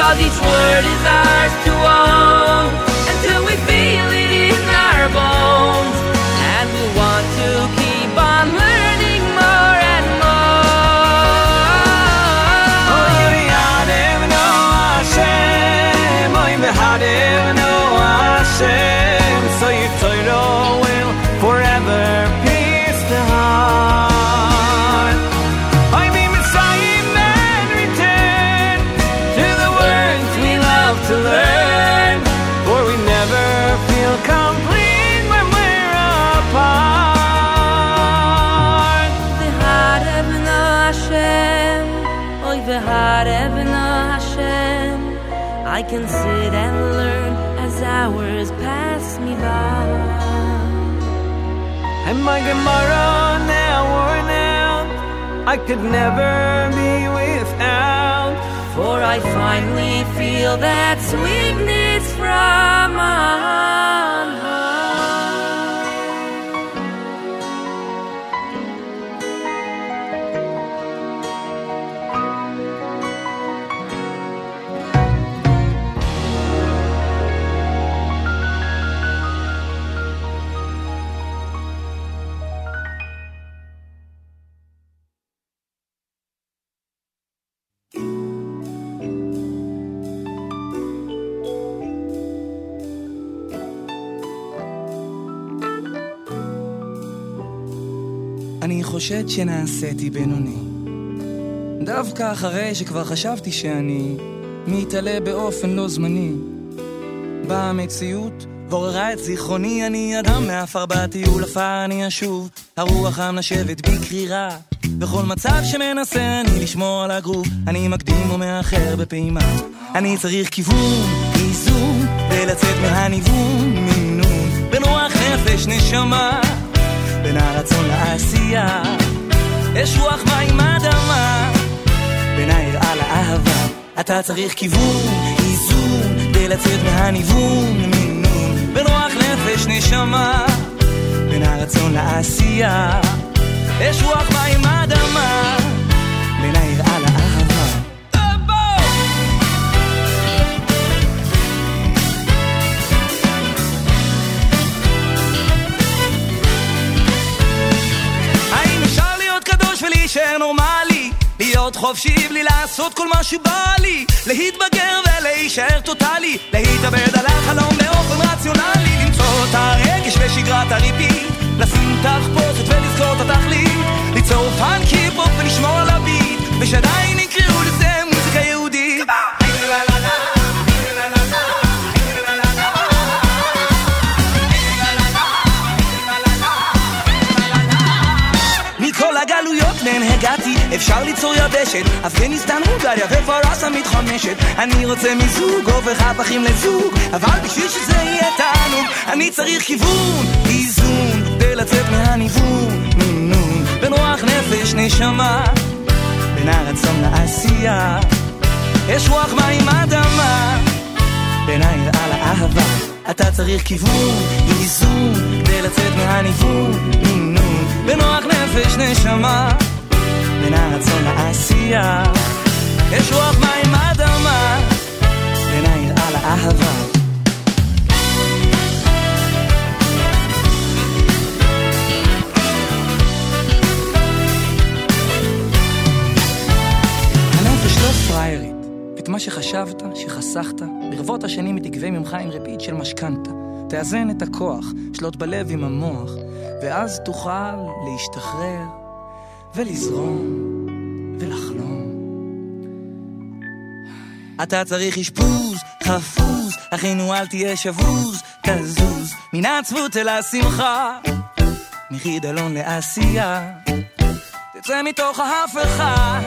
Because each word is ours to own. Until we feel it in our bones, and we want to keep on learning I can sit and learn as hours pass me by. And my Gemara now worn out, I could never be without. For I finally feel that sweetness from on high. חושד שנעשיתי בינוני. דווקא אחרי שכבר חשבתי שאני מתעלה באופן לא זמני. באה המציאות ועוררה את זיכרוני, אני אדם מעפר בטיול עפר, אני אשוב, הרוח המנשבת בקרירה. בכל מצב שמנסה אני לשמור על הגרוב, אני מקדים ומאחר בפעימה. אני צריך כיוון, איזון, ולצאת מהניוון, מינון, בין רוח נפש נשמה. בין הרצון לעשייה, יש רוח מים אדמה, בין היראה לאהבה, אתה צריך כיוון, איזון, כדי לצאת מהניוון, מינון, בין רוח נפש נשמה, בין הרצון לעשייה, יש רוח מים אדמה, בין היראה ולהישאר נורמלי? להיות חופשי בלי לעשות כל מה שבא לי להתבגר ולהישאר טוטאלי להתאבד על החלום באופן רציונלי למצוא את הרגש ושגרת הריבית לשים תחפושת ולזכור את התכלית ליצור פאנקי פופ ולשמור על הביט ושעדיין יקראו לזה הגעתי, אפשר ליצור יבשת. אפגניסטן, הונגריה ופרסה מתחמשת אני רוצה מיזוג, הופך הפכים לזוג. אבל בשביל שזה יהיה תענוג אני צריך כיוון, איזון כדי לצאת מהניוון, מינון בין רוח נפש נשמה בין הרצון לעשייה. יש רוח מים אדמה בין היראה לאהבה אתה צריך כיוון, איזון כדי לצאת מהניוון, מינון בנוח נפש נשמה בין הרצון לעשייה. יש רוח מים אדמה בין היראה לאהבה הנפש לא מה שחשבת, שחסכת, ברבות השנים היא תגבה ממך עם ריבית של משכנתה. תאזן את הכוח, שלוט בלב עם המוח, ואז תוכל להשתחרר ולזרום ולחלום. אתה צריך אשפוז, חפוז, אחינו אל תהיה שבוז, תזוז מן העצבות אל השמחה, מחידלון לעשייה, תצא מתוך ההפכה.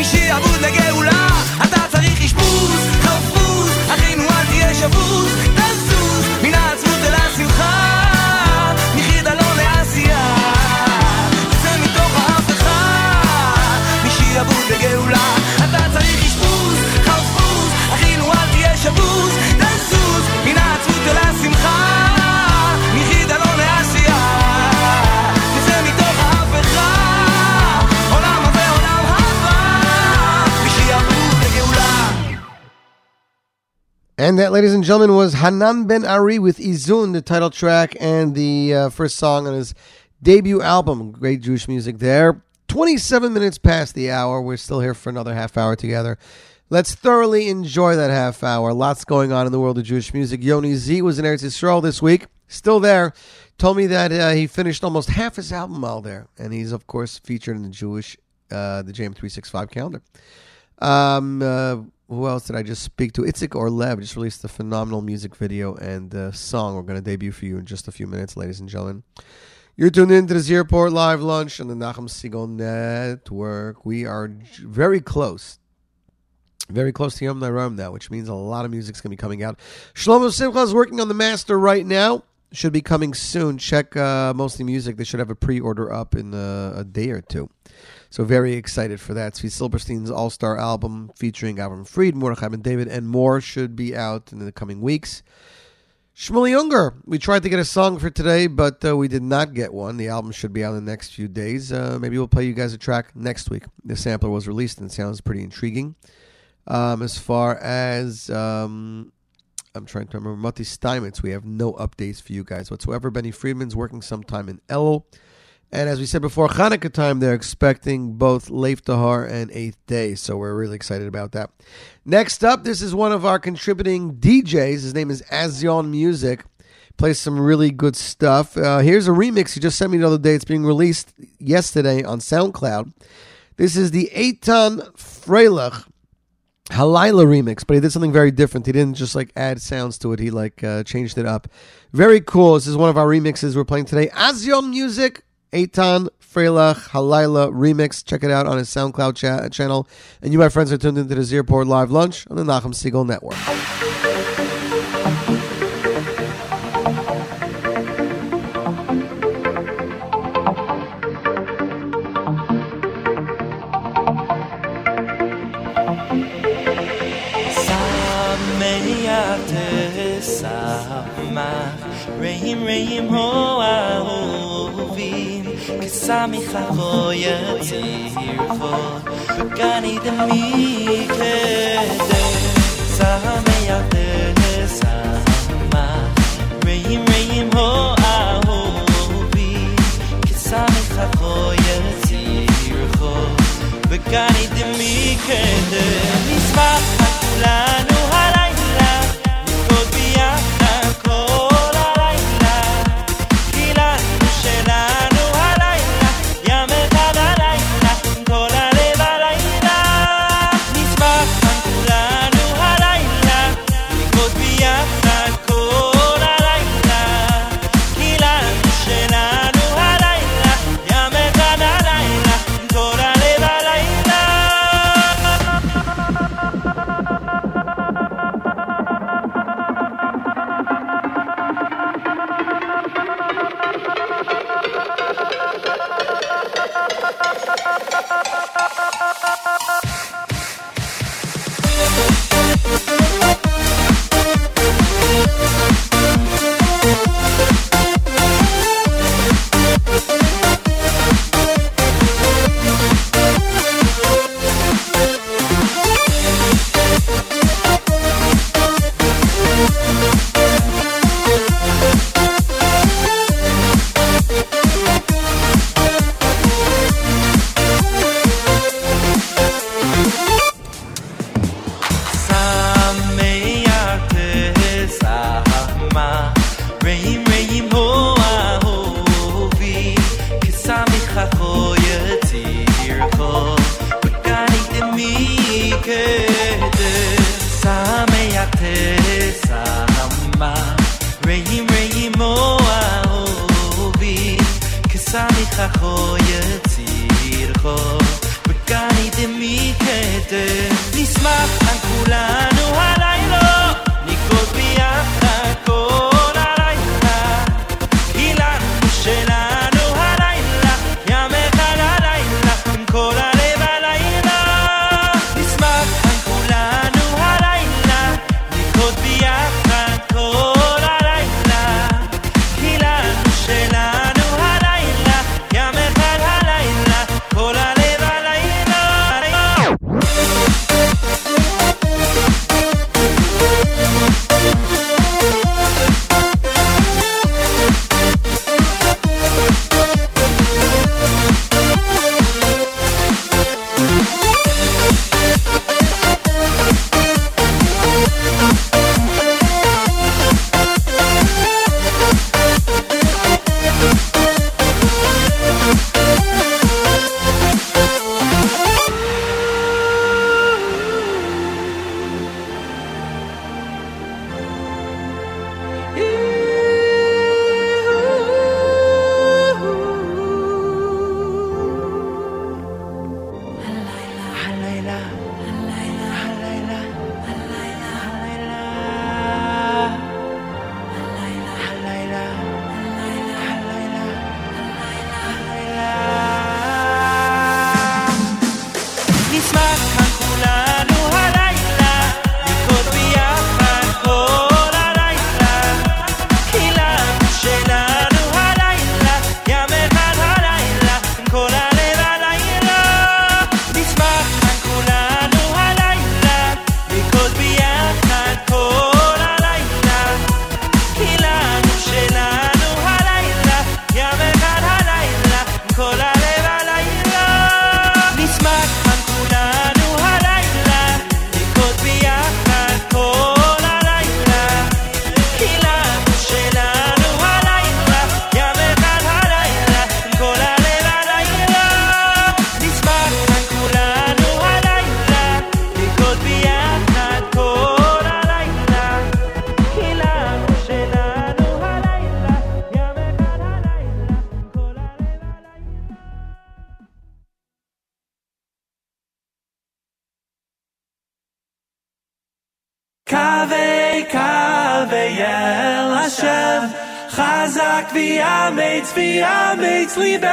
משעבוד לגאולה, אתה צריך אשפוז, חפוז, אחינו אל תהיה שבוז, תזוז מן העצבות אל השמחה, לגאולה, אתה צריך אשפוז, חפוז, אחינו אל תהיה שבוז, תזוז מן העצבות אל השמחה, מחידלון לעשייה, תצא מתוך ההפכה, עולם הזה עולם הבא, משעבוד לגאולה. And that, ladies and gentlemen, was Hanan Ben Ari with Izun, the title track and the uh, first song on his debut album. Great Jewish music there. 27 minutes past the hour. We're still here for another half hour together. Let's thoroughly enjoy that half hour. Lots going on in the world of Jewish music. Yoni Z was in Eretz Yisrael this week. Still there. Told me that uh, he finished almost half his album while there. And he's, of course, featured in the Jewish, uh, the JM365 calendar. Um, uh, who else did I just speak to? Itzik Orlev just released a phenomenal music video and uh, song we're going to debut for you in just a few minutes, ladies and gentlemen. You're tuned in to the Zierport Live Lunch on the Nachum Segal Network. We are very close, Very close to Yom Naram now, which means a lot of music's going to be coming out. Shlomo Simcha is working on the master right now. Should be coming soon. Check uh, Mostly Music. They should have a pre-order up in uh, a day or two. So very excited for that. Zvi Silberstein's all-star album featuring Avram Fried, Mordechai Ben David, and more should be out in the coming weeks. Shmueli Ungar. We tried to get a song for today, but uh, we did not get one. The album should be out in the next few days. Uh, maybe we'll play you guys a track next week. The sampler was released and sounds pretty intriguing. Um, as far as um, I'm trying to remember, Mati Steinmetz, we have no updates for you guys whatsoever. Benny Friedman's working sometime in Elul. And as we said before, Hanukkah time, they're expecting both Lev Tahor and Eighth Day. So we're really excited about that. Next up, this is one of our contributing DJs. His name is Azion Music. Plays some really good stuff. Uh, here's a remix he just sent me the other day. It's being released yesterday on SoundCloud. This is the Eitan Freilach Halila remix, but he did something very different. He didn't just like add sounds to it. He like uh, changed it up. Very cool. This is one of our remixes we're playing today. Azion Music, Eitan Freilach Halila remix. Check it out on his SoundCloud cha- channel. And you, my friends, are tuned into the Zierport Live Lunch on the Nachum Segal Network. Ho sami khavoy tir fo gani de mi ke de sami ya de sama reim reim mo a ho bi ke sami khavoy tir fo gani de mi ke de nisma kulana sleep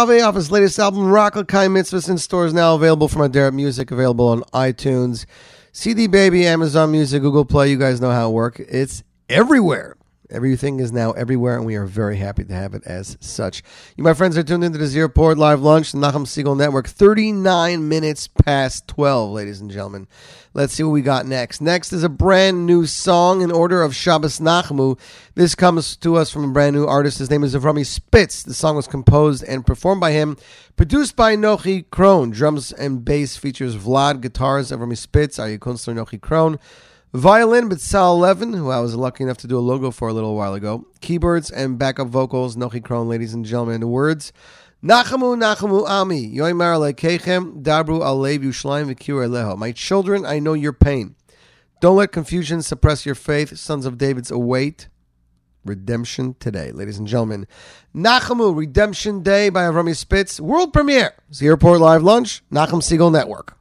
Yahweh off his latest album, Rocklekai Mitzvahs, in stores now available from Aderet Music, available on iTunes, CD Baby, Amazon Music, Google Play. You guys know how it works. It's everywhere. Everything is now everywhere, and we are very happy to have it as such. You, my friends, are tuned into the Zierport Live Lunch, the Nachum Segal Network. 39 minutes past 12, ladies and gentlemen. Let's see what we got next. Next is a brand new song in order of Shabbos Nachamu. This comes to us from a brand new artist. His name is Avrami Spitz. The song was composed and performed by him, produced by Nochi Kron. Drums and bass features Vlad, guitars Avrami Spitz, Kunstler, Nochi Kron. Violin, but Sal Levin, who I was lucky enough to do a logo for a little while ago. Keyboards and backup vocals, Nochi Kron, ladies and gentlemen. The words, Nachamu, Nachamu, Ami, Yoimar Lekechem, Dabru Alev Yushlaim V'Kir Eleho. My children, I know your pain. Don't let confusion suppress your faith. Sons of David's await redemption today. Ladies and gentlemen, Nachamu, Redemption Day by Avrami Spitz, world premiere. It's the Zierport Live Lunch, Nachum Segal Network.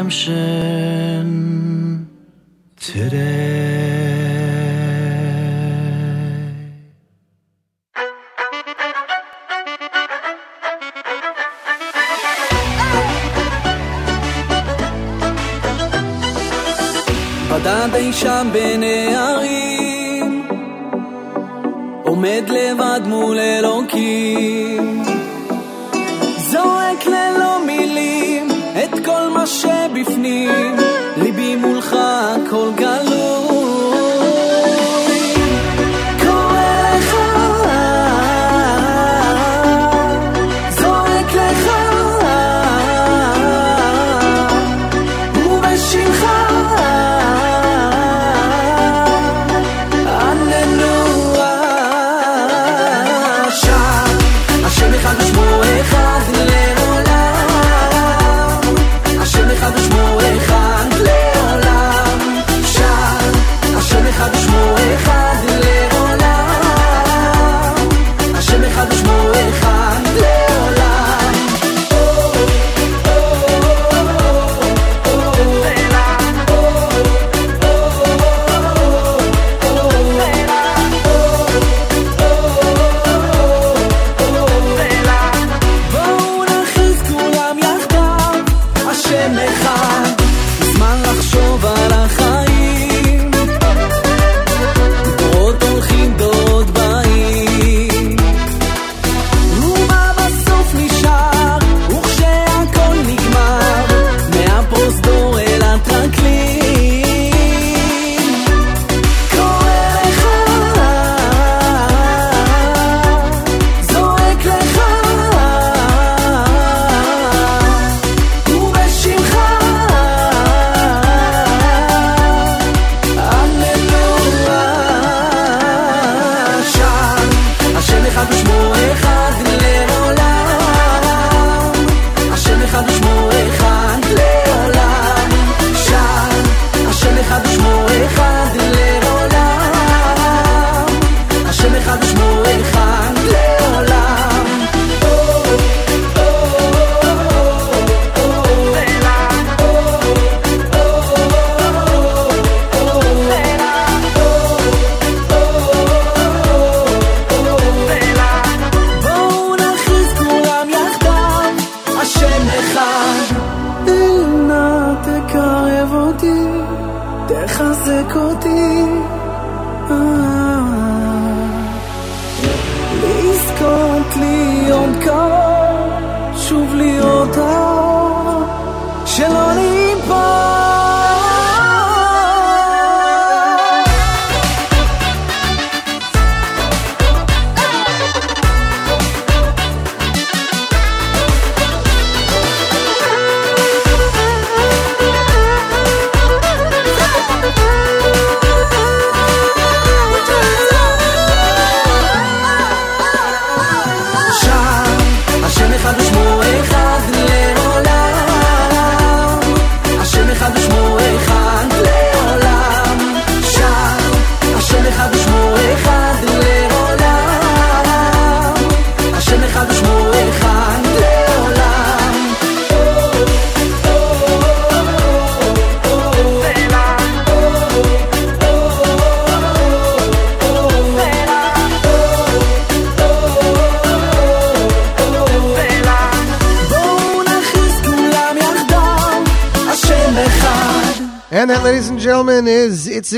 Redemption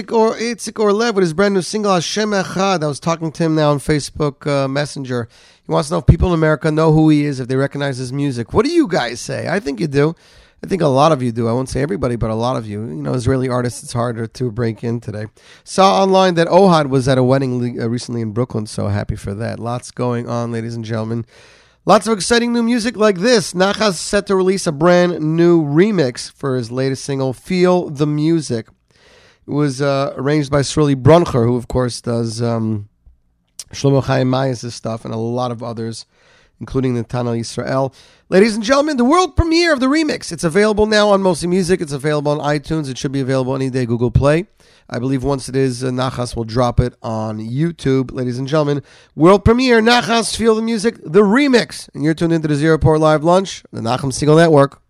is Itzik or Itzik Orlev with his brand new single Hashem Echad. I was talking to him now on Facebook uh, Messenger. He wants to know if people in America know who he is, if they recognize his music. What do you guys say? I think you do. I think a lot of you do. I won't say everybody, but a lot of you. You know, Israeli artists, it's harder to break in today. Saw online that Ohad was at a wedding uh, recently in Brooklyn, so happy for that. Lots going on, ladies and gentlemen. Lots of exciting new music like this. Nachas set to release a brand new remix for his latest single, Feel the Music. It was uh, arranged by Srili Bruncher, who, of course, does um, Shlomo Chaim Mayes' stuff, and a lot of others, including the Tanel Israel. Ladies and gentlemen, the world premiere of the remix. It's available now on Mostly Music. It's available on iTunes. It should be available any day, Google Play. I believe once it is, uh, Nachas will drop it on YouTube. Ladies and gentlemen, world premiere, Nachas, Feel the Music, the remix. And you're tuned into the Zierport Live Lunch, the Nachum Segal Network.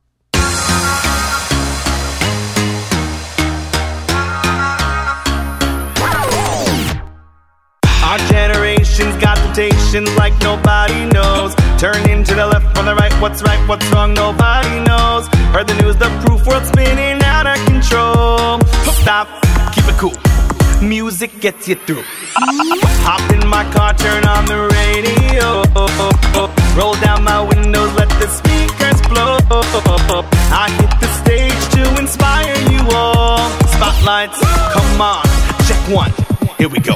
Temptations like nobody knows. Turn to the left from the right, what's right, what's wrong, nobody knows. Heard the news, the proof, world spinning out of control. Stop, keep it cool. Music gets you through. Hop in my car, turn on the radio. Roll down my windows, let the speakers blow. I hit the stage to inspire you all. Spotlights, come on, check one, here we go.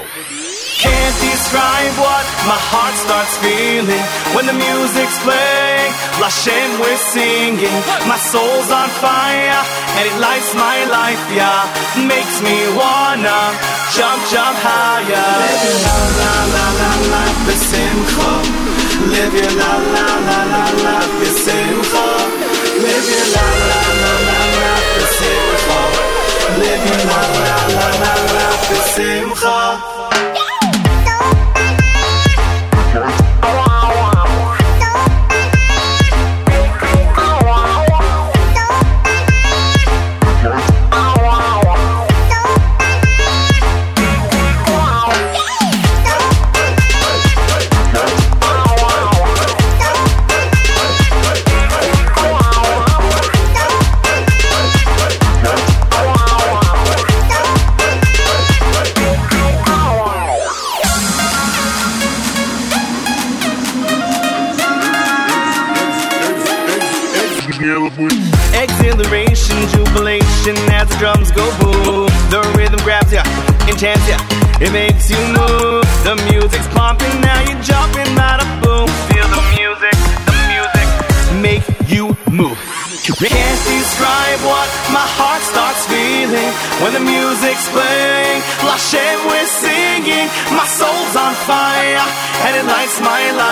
Can't describe what my heart starts feeling when the music's playing. Lashem, we're singing. My soul's on fire and it lights my life, yeah. Makes me wanna jump, jump higher. Live your la la la la la besimcha. Live your la la la la la besimcha. Live your la la la la la besimcha. Live your la la la la la besimcha. Exhilaration,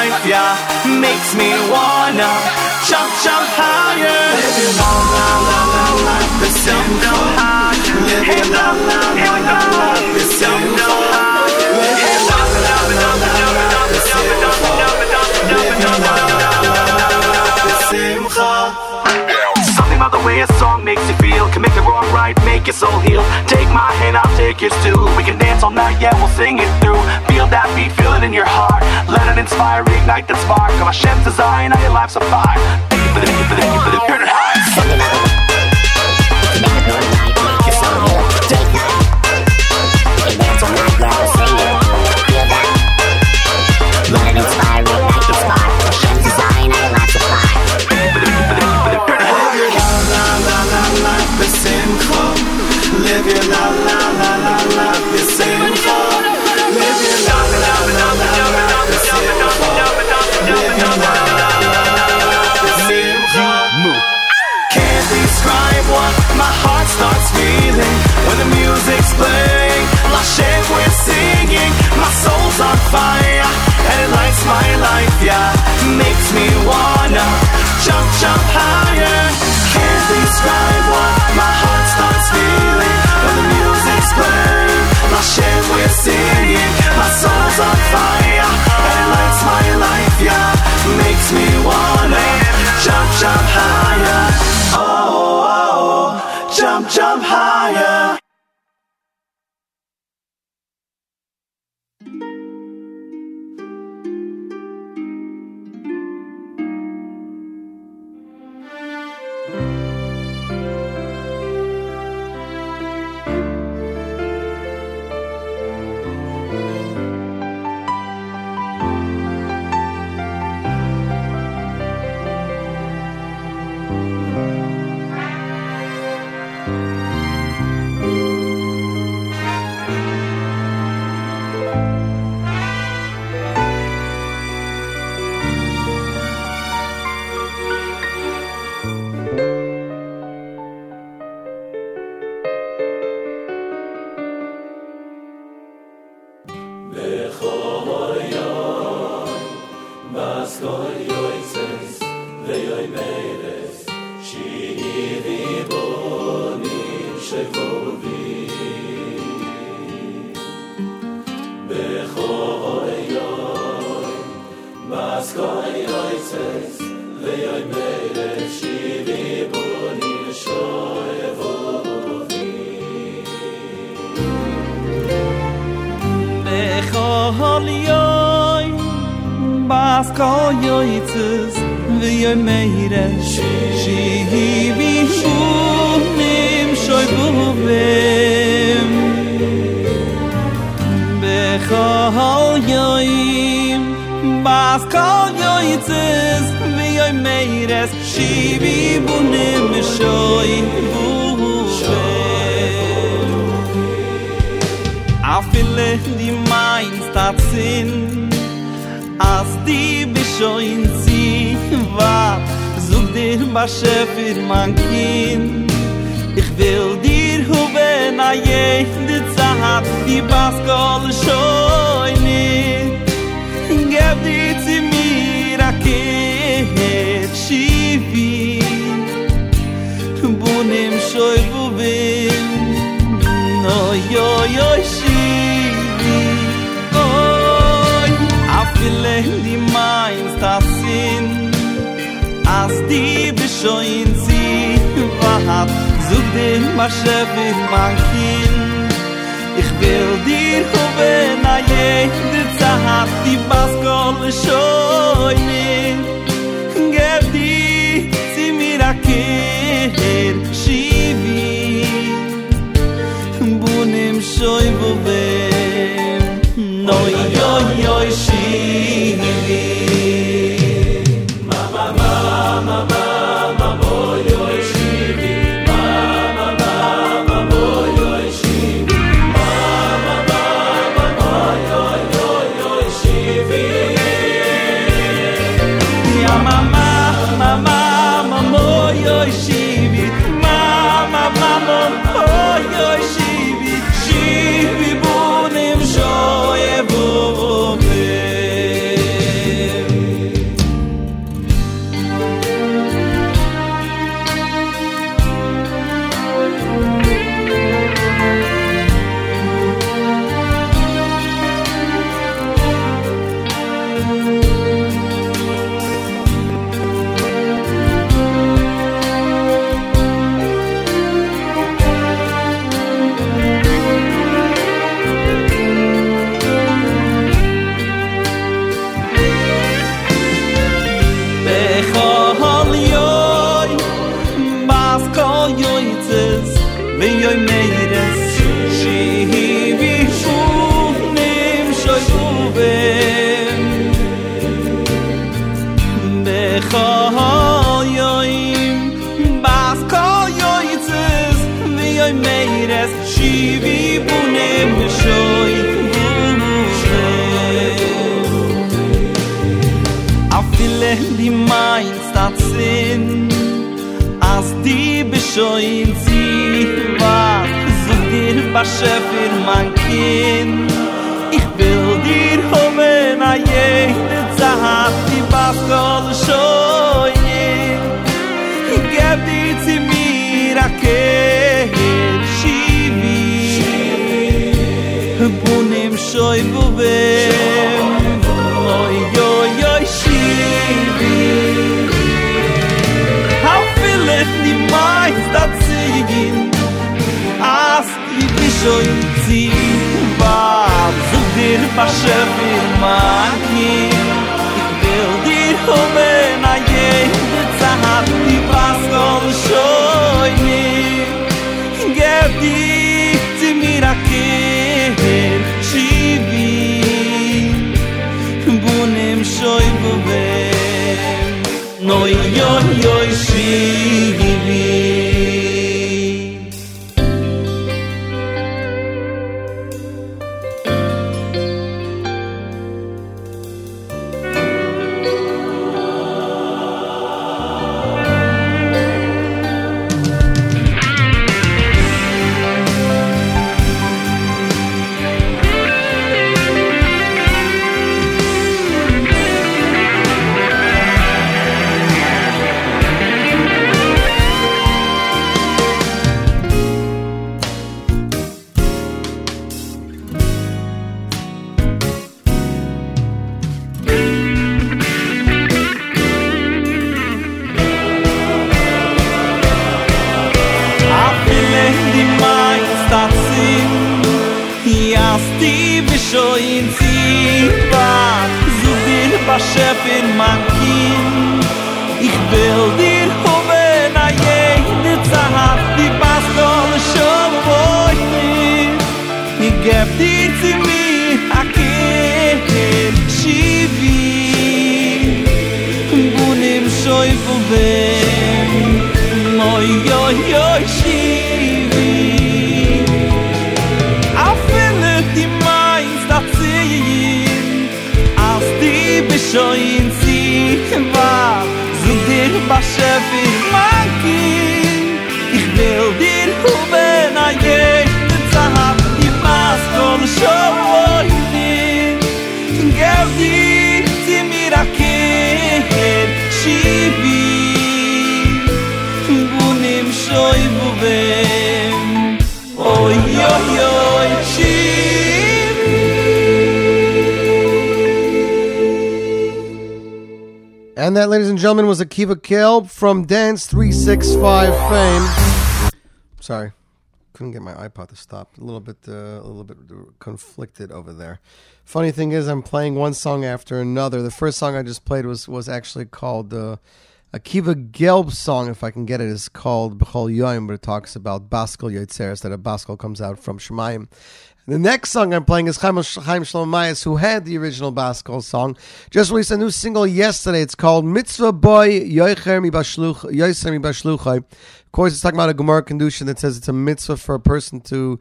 life, yeah. Makes me wanna jump, jump higher. Your la la la la la the simcha. Live your la la la la. Live your la la la la the simcha. Live your la la la simcha. Something about the way a song makes you feel can make the wrong right, make your soul heal. Take my hand, I'll take yours too. We can dance all night, yeah, we'll sing it through. Feel that beat, feel it in your heart. Let it inspire, ignite that spark of Hashem's design. Now your life's a fire. Thank you for fire and it lights my life, yeah. Makes me wanna jump, jump higher. Can't describe what my heart starts feeling when the music's playing. Lashem, we're singing. My soul's on fire do yoy tses yoy vi bas yoy tses yoy vi shoy vu ve be bas kol yoytses vi yoy meires shibi bunem shoyn bu a di mein stat sin as di bishoyn zi va zug dir ba shefir man kin. Ich vil dir hoben a yeh di tsahat di bas kol shoyn di bishoin zi vahat zug den mashevin mankin ich will dir hoben a jede zahat di baskol shoyne geb di zi mir a ker shivi bunim shoy buvem noy yoy yoy Tasche für mein Kind. Ich will dir hoben, a jede Zeit, die Bastel, zudir Akiva Kalb from Dance 365 fame. Sorry, couldn't get my iPod to stop. A little bit, uh, a little bit conflicted over there. Funny thing is, I'm playing one song after another. The first song I just played was was actually called uh, Akiva Gelb song, if I can get it, is called B'chol Yoim, but it talks about Baskel Yotzeres, that a Baskel comes out from Shemayim. The next song I'm playing is Chaim, Chaim Shlomo Mayes, who had the original Baskel song. Just released a new single yesterday. It's called Mitzvah Boy Yoicher Mi Bashluch- Yoiser Mi Bashluchai. Of course, it's talking about a Gemara condition that says it's a mitzvah for a person to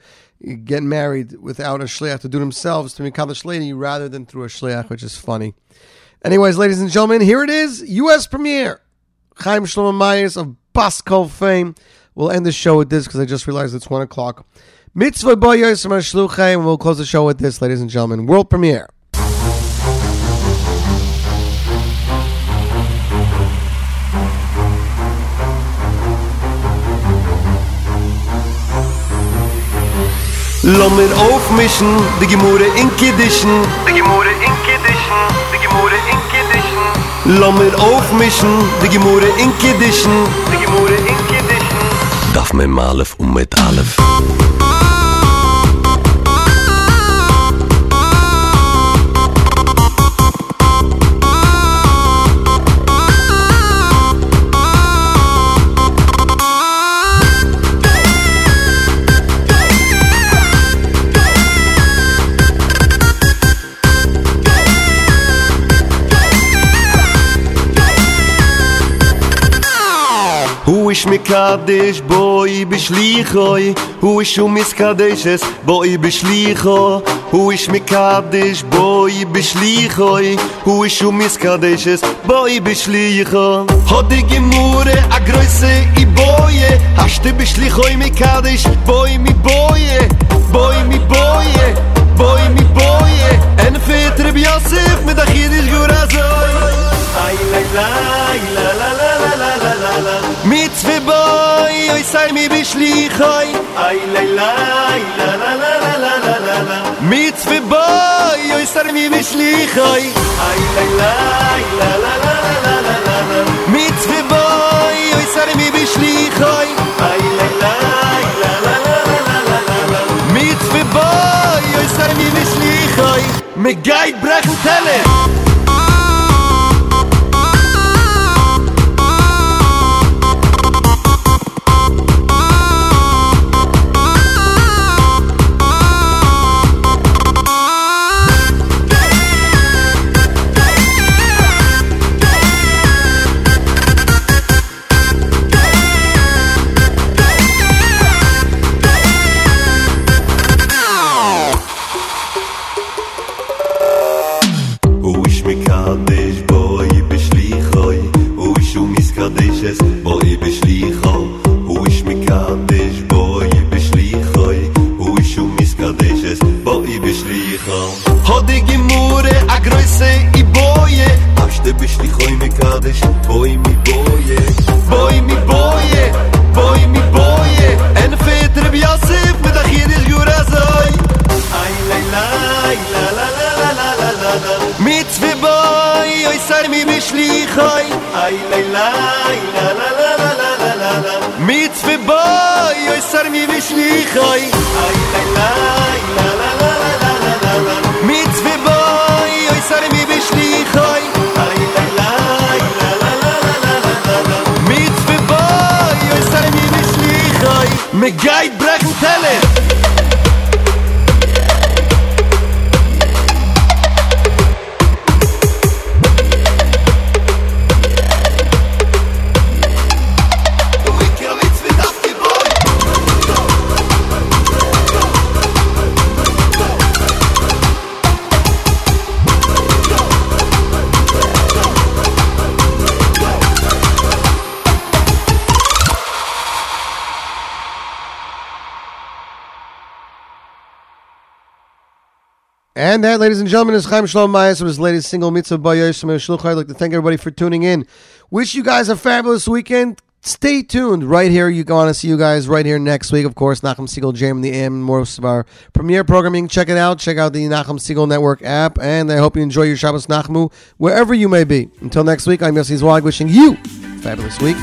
get married without a shliach, to do themselves, to become a lady, rather than through a shliach, which is funny. Anyways, ladies and gentlemen, here it is, U.S. premiere. Chaim Shlomo Mayes of Baskel fame. We'll end the show with this because I just realized it's 1 o'clock. Mitzvah Boy Yosem Shluchai, and we'll close the show with this, ladies and gentlemen. World premiere. Lass mir aufmischen, die Gemure in Kiddischen. Die Gemure in Kiddischen, die Gemure in Kiddischen. Lass mir aufmischen, die Gemure in Kiddischen. Die Gemure in Kiddischen. Darf mir Malef und mit Alef. איש מקדש בוי בשליחוי הוא איש ומסקדשס בוי בשליחו הוא איש מקדש בוי בשליחוי הוא איש ומסקדשס בוי בשליחו הודי גמורה אגרויסה אי בוי אשתי בשליחוי מקדש בוי מבוי בוי מבוי בוי מבוי אין פטר ביוסף מדחיד איש גורזוי איי לילה איי לילה oi sei mi bishlichoi Ay la la la la la la la la la la Mitzvah boy, oi sei mi bishlichoi Ay la la la la la la la la la Mitzvah boy, oi sei mi bishlichoi Ay la la la la la la la la la la Mitzvah boy, oi sei mi bishlichoi Me geit brechen telle That, ladies and gentlemen, is Chaim Shalom Mayes with his latest single, Mitzvah Bayosh Shluchai. I'd like to thank everybody for tuning in. Wish you guys a fabulous weekend. Stay tuned right here. You want to see you guys right here next week. Of course, Nachum Segal Jam the AM, most of our premiere programming. Check it out. Check out the Nachum Segal Network app. And I hope you enjoy your Shabbos Nachamu wherever you may be. Until next week, I'm Yossi Zweig wishing you a fabulous week.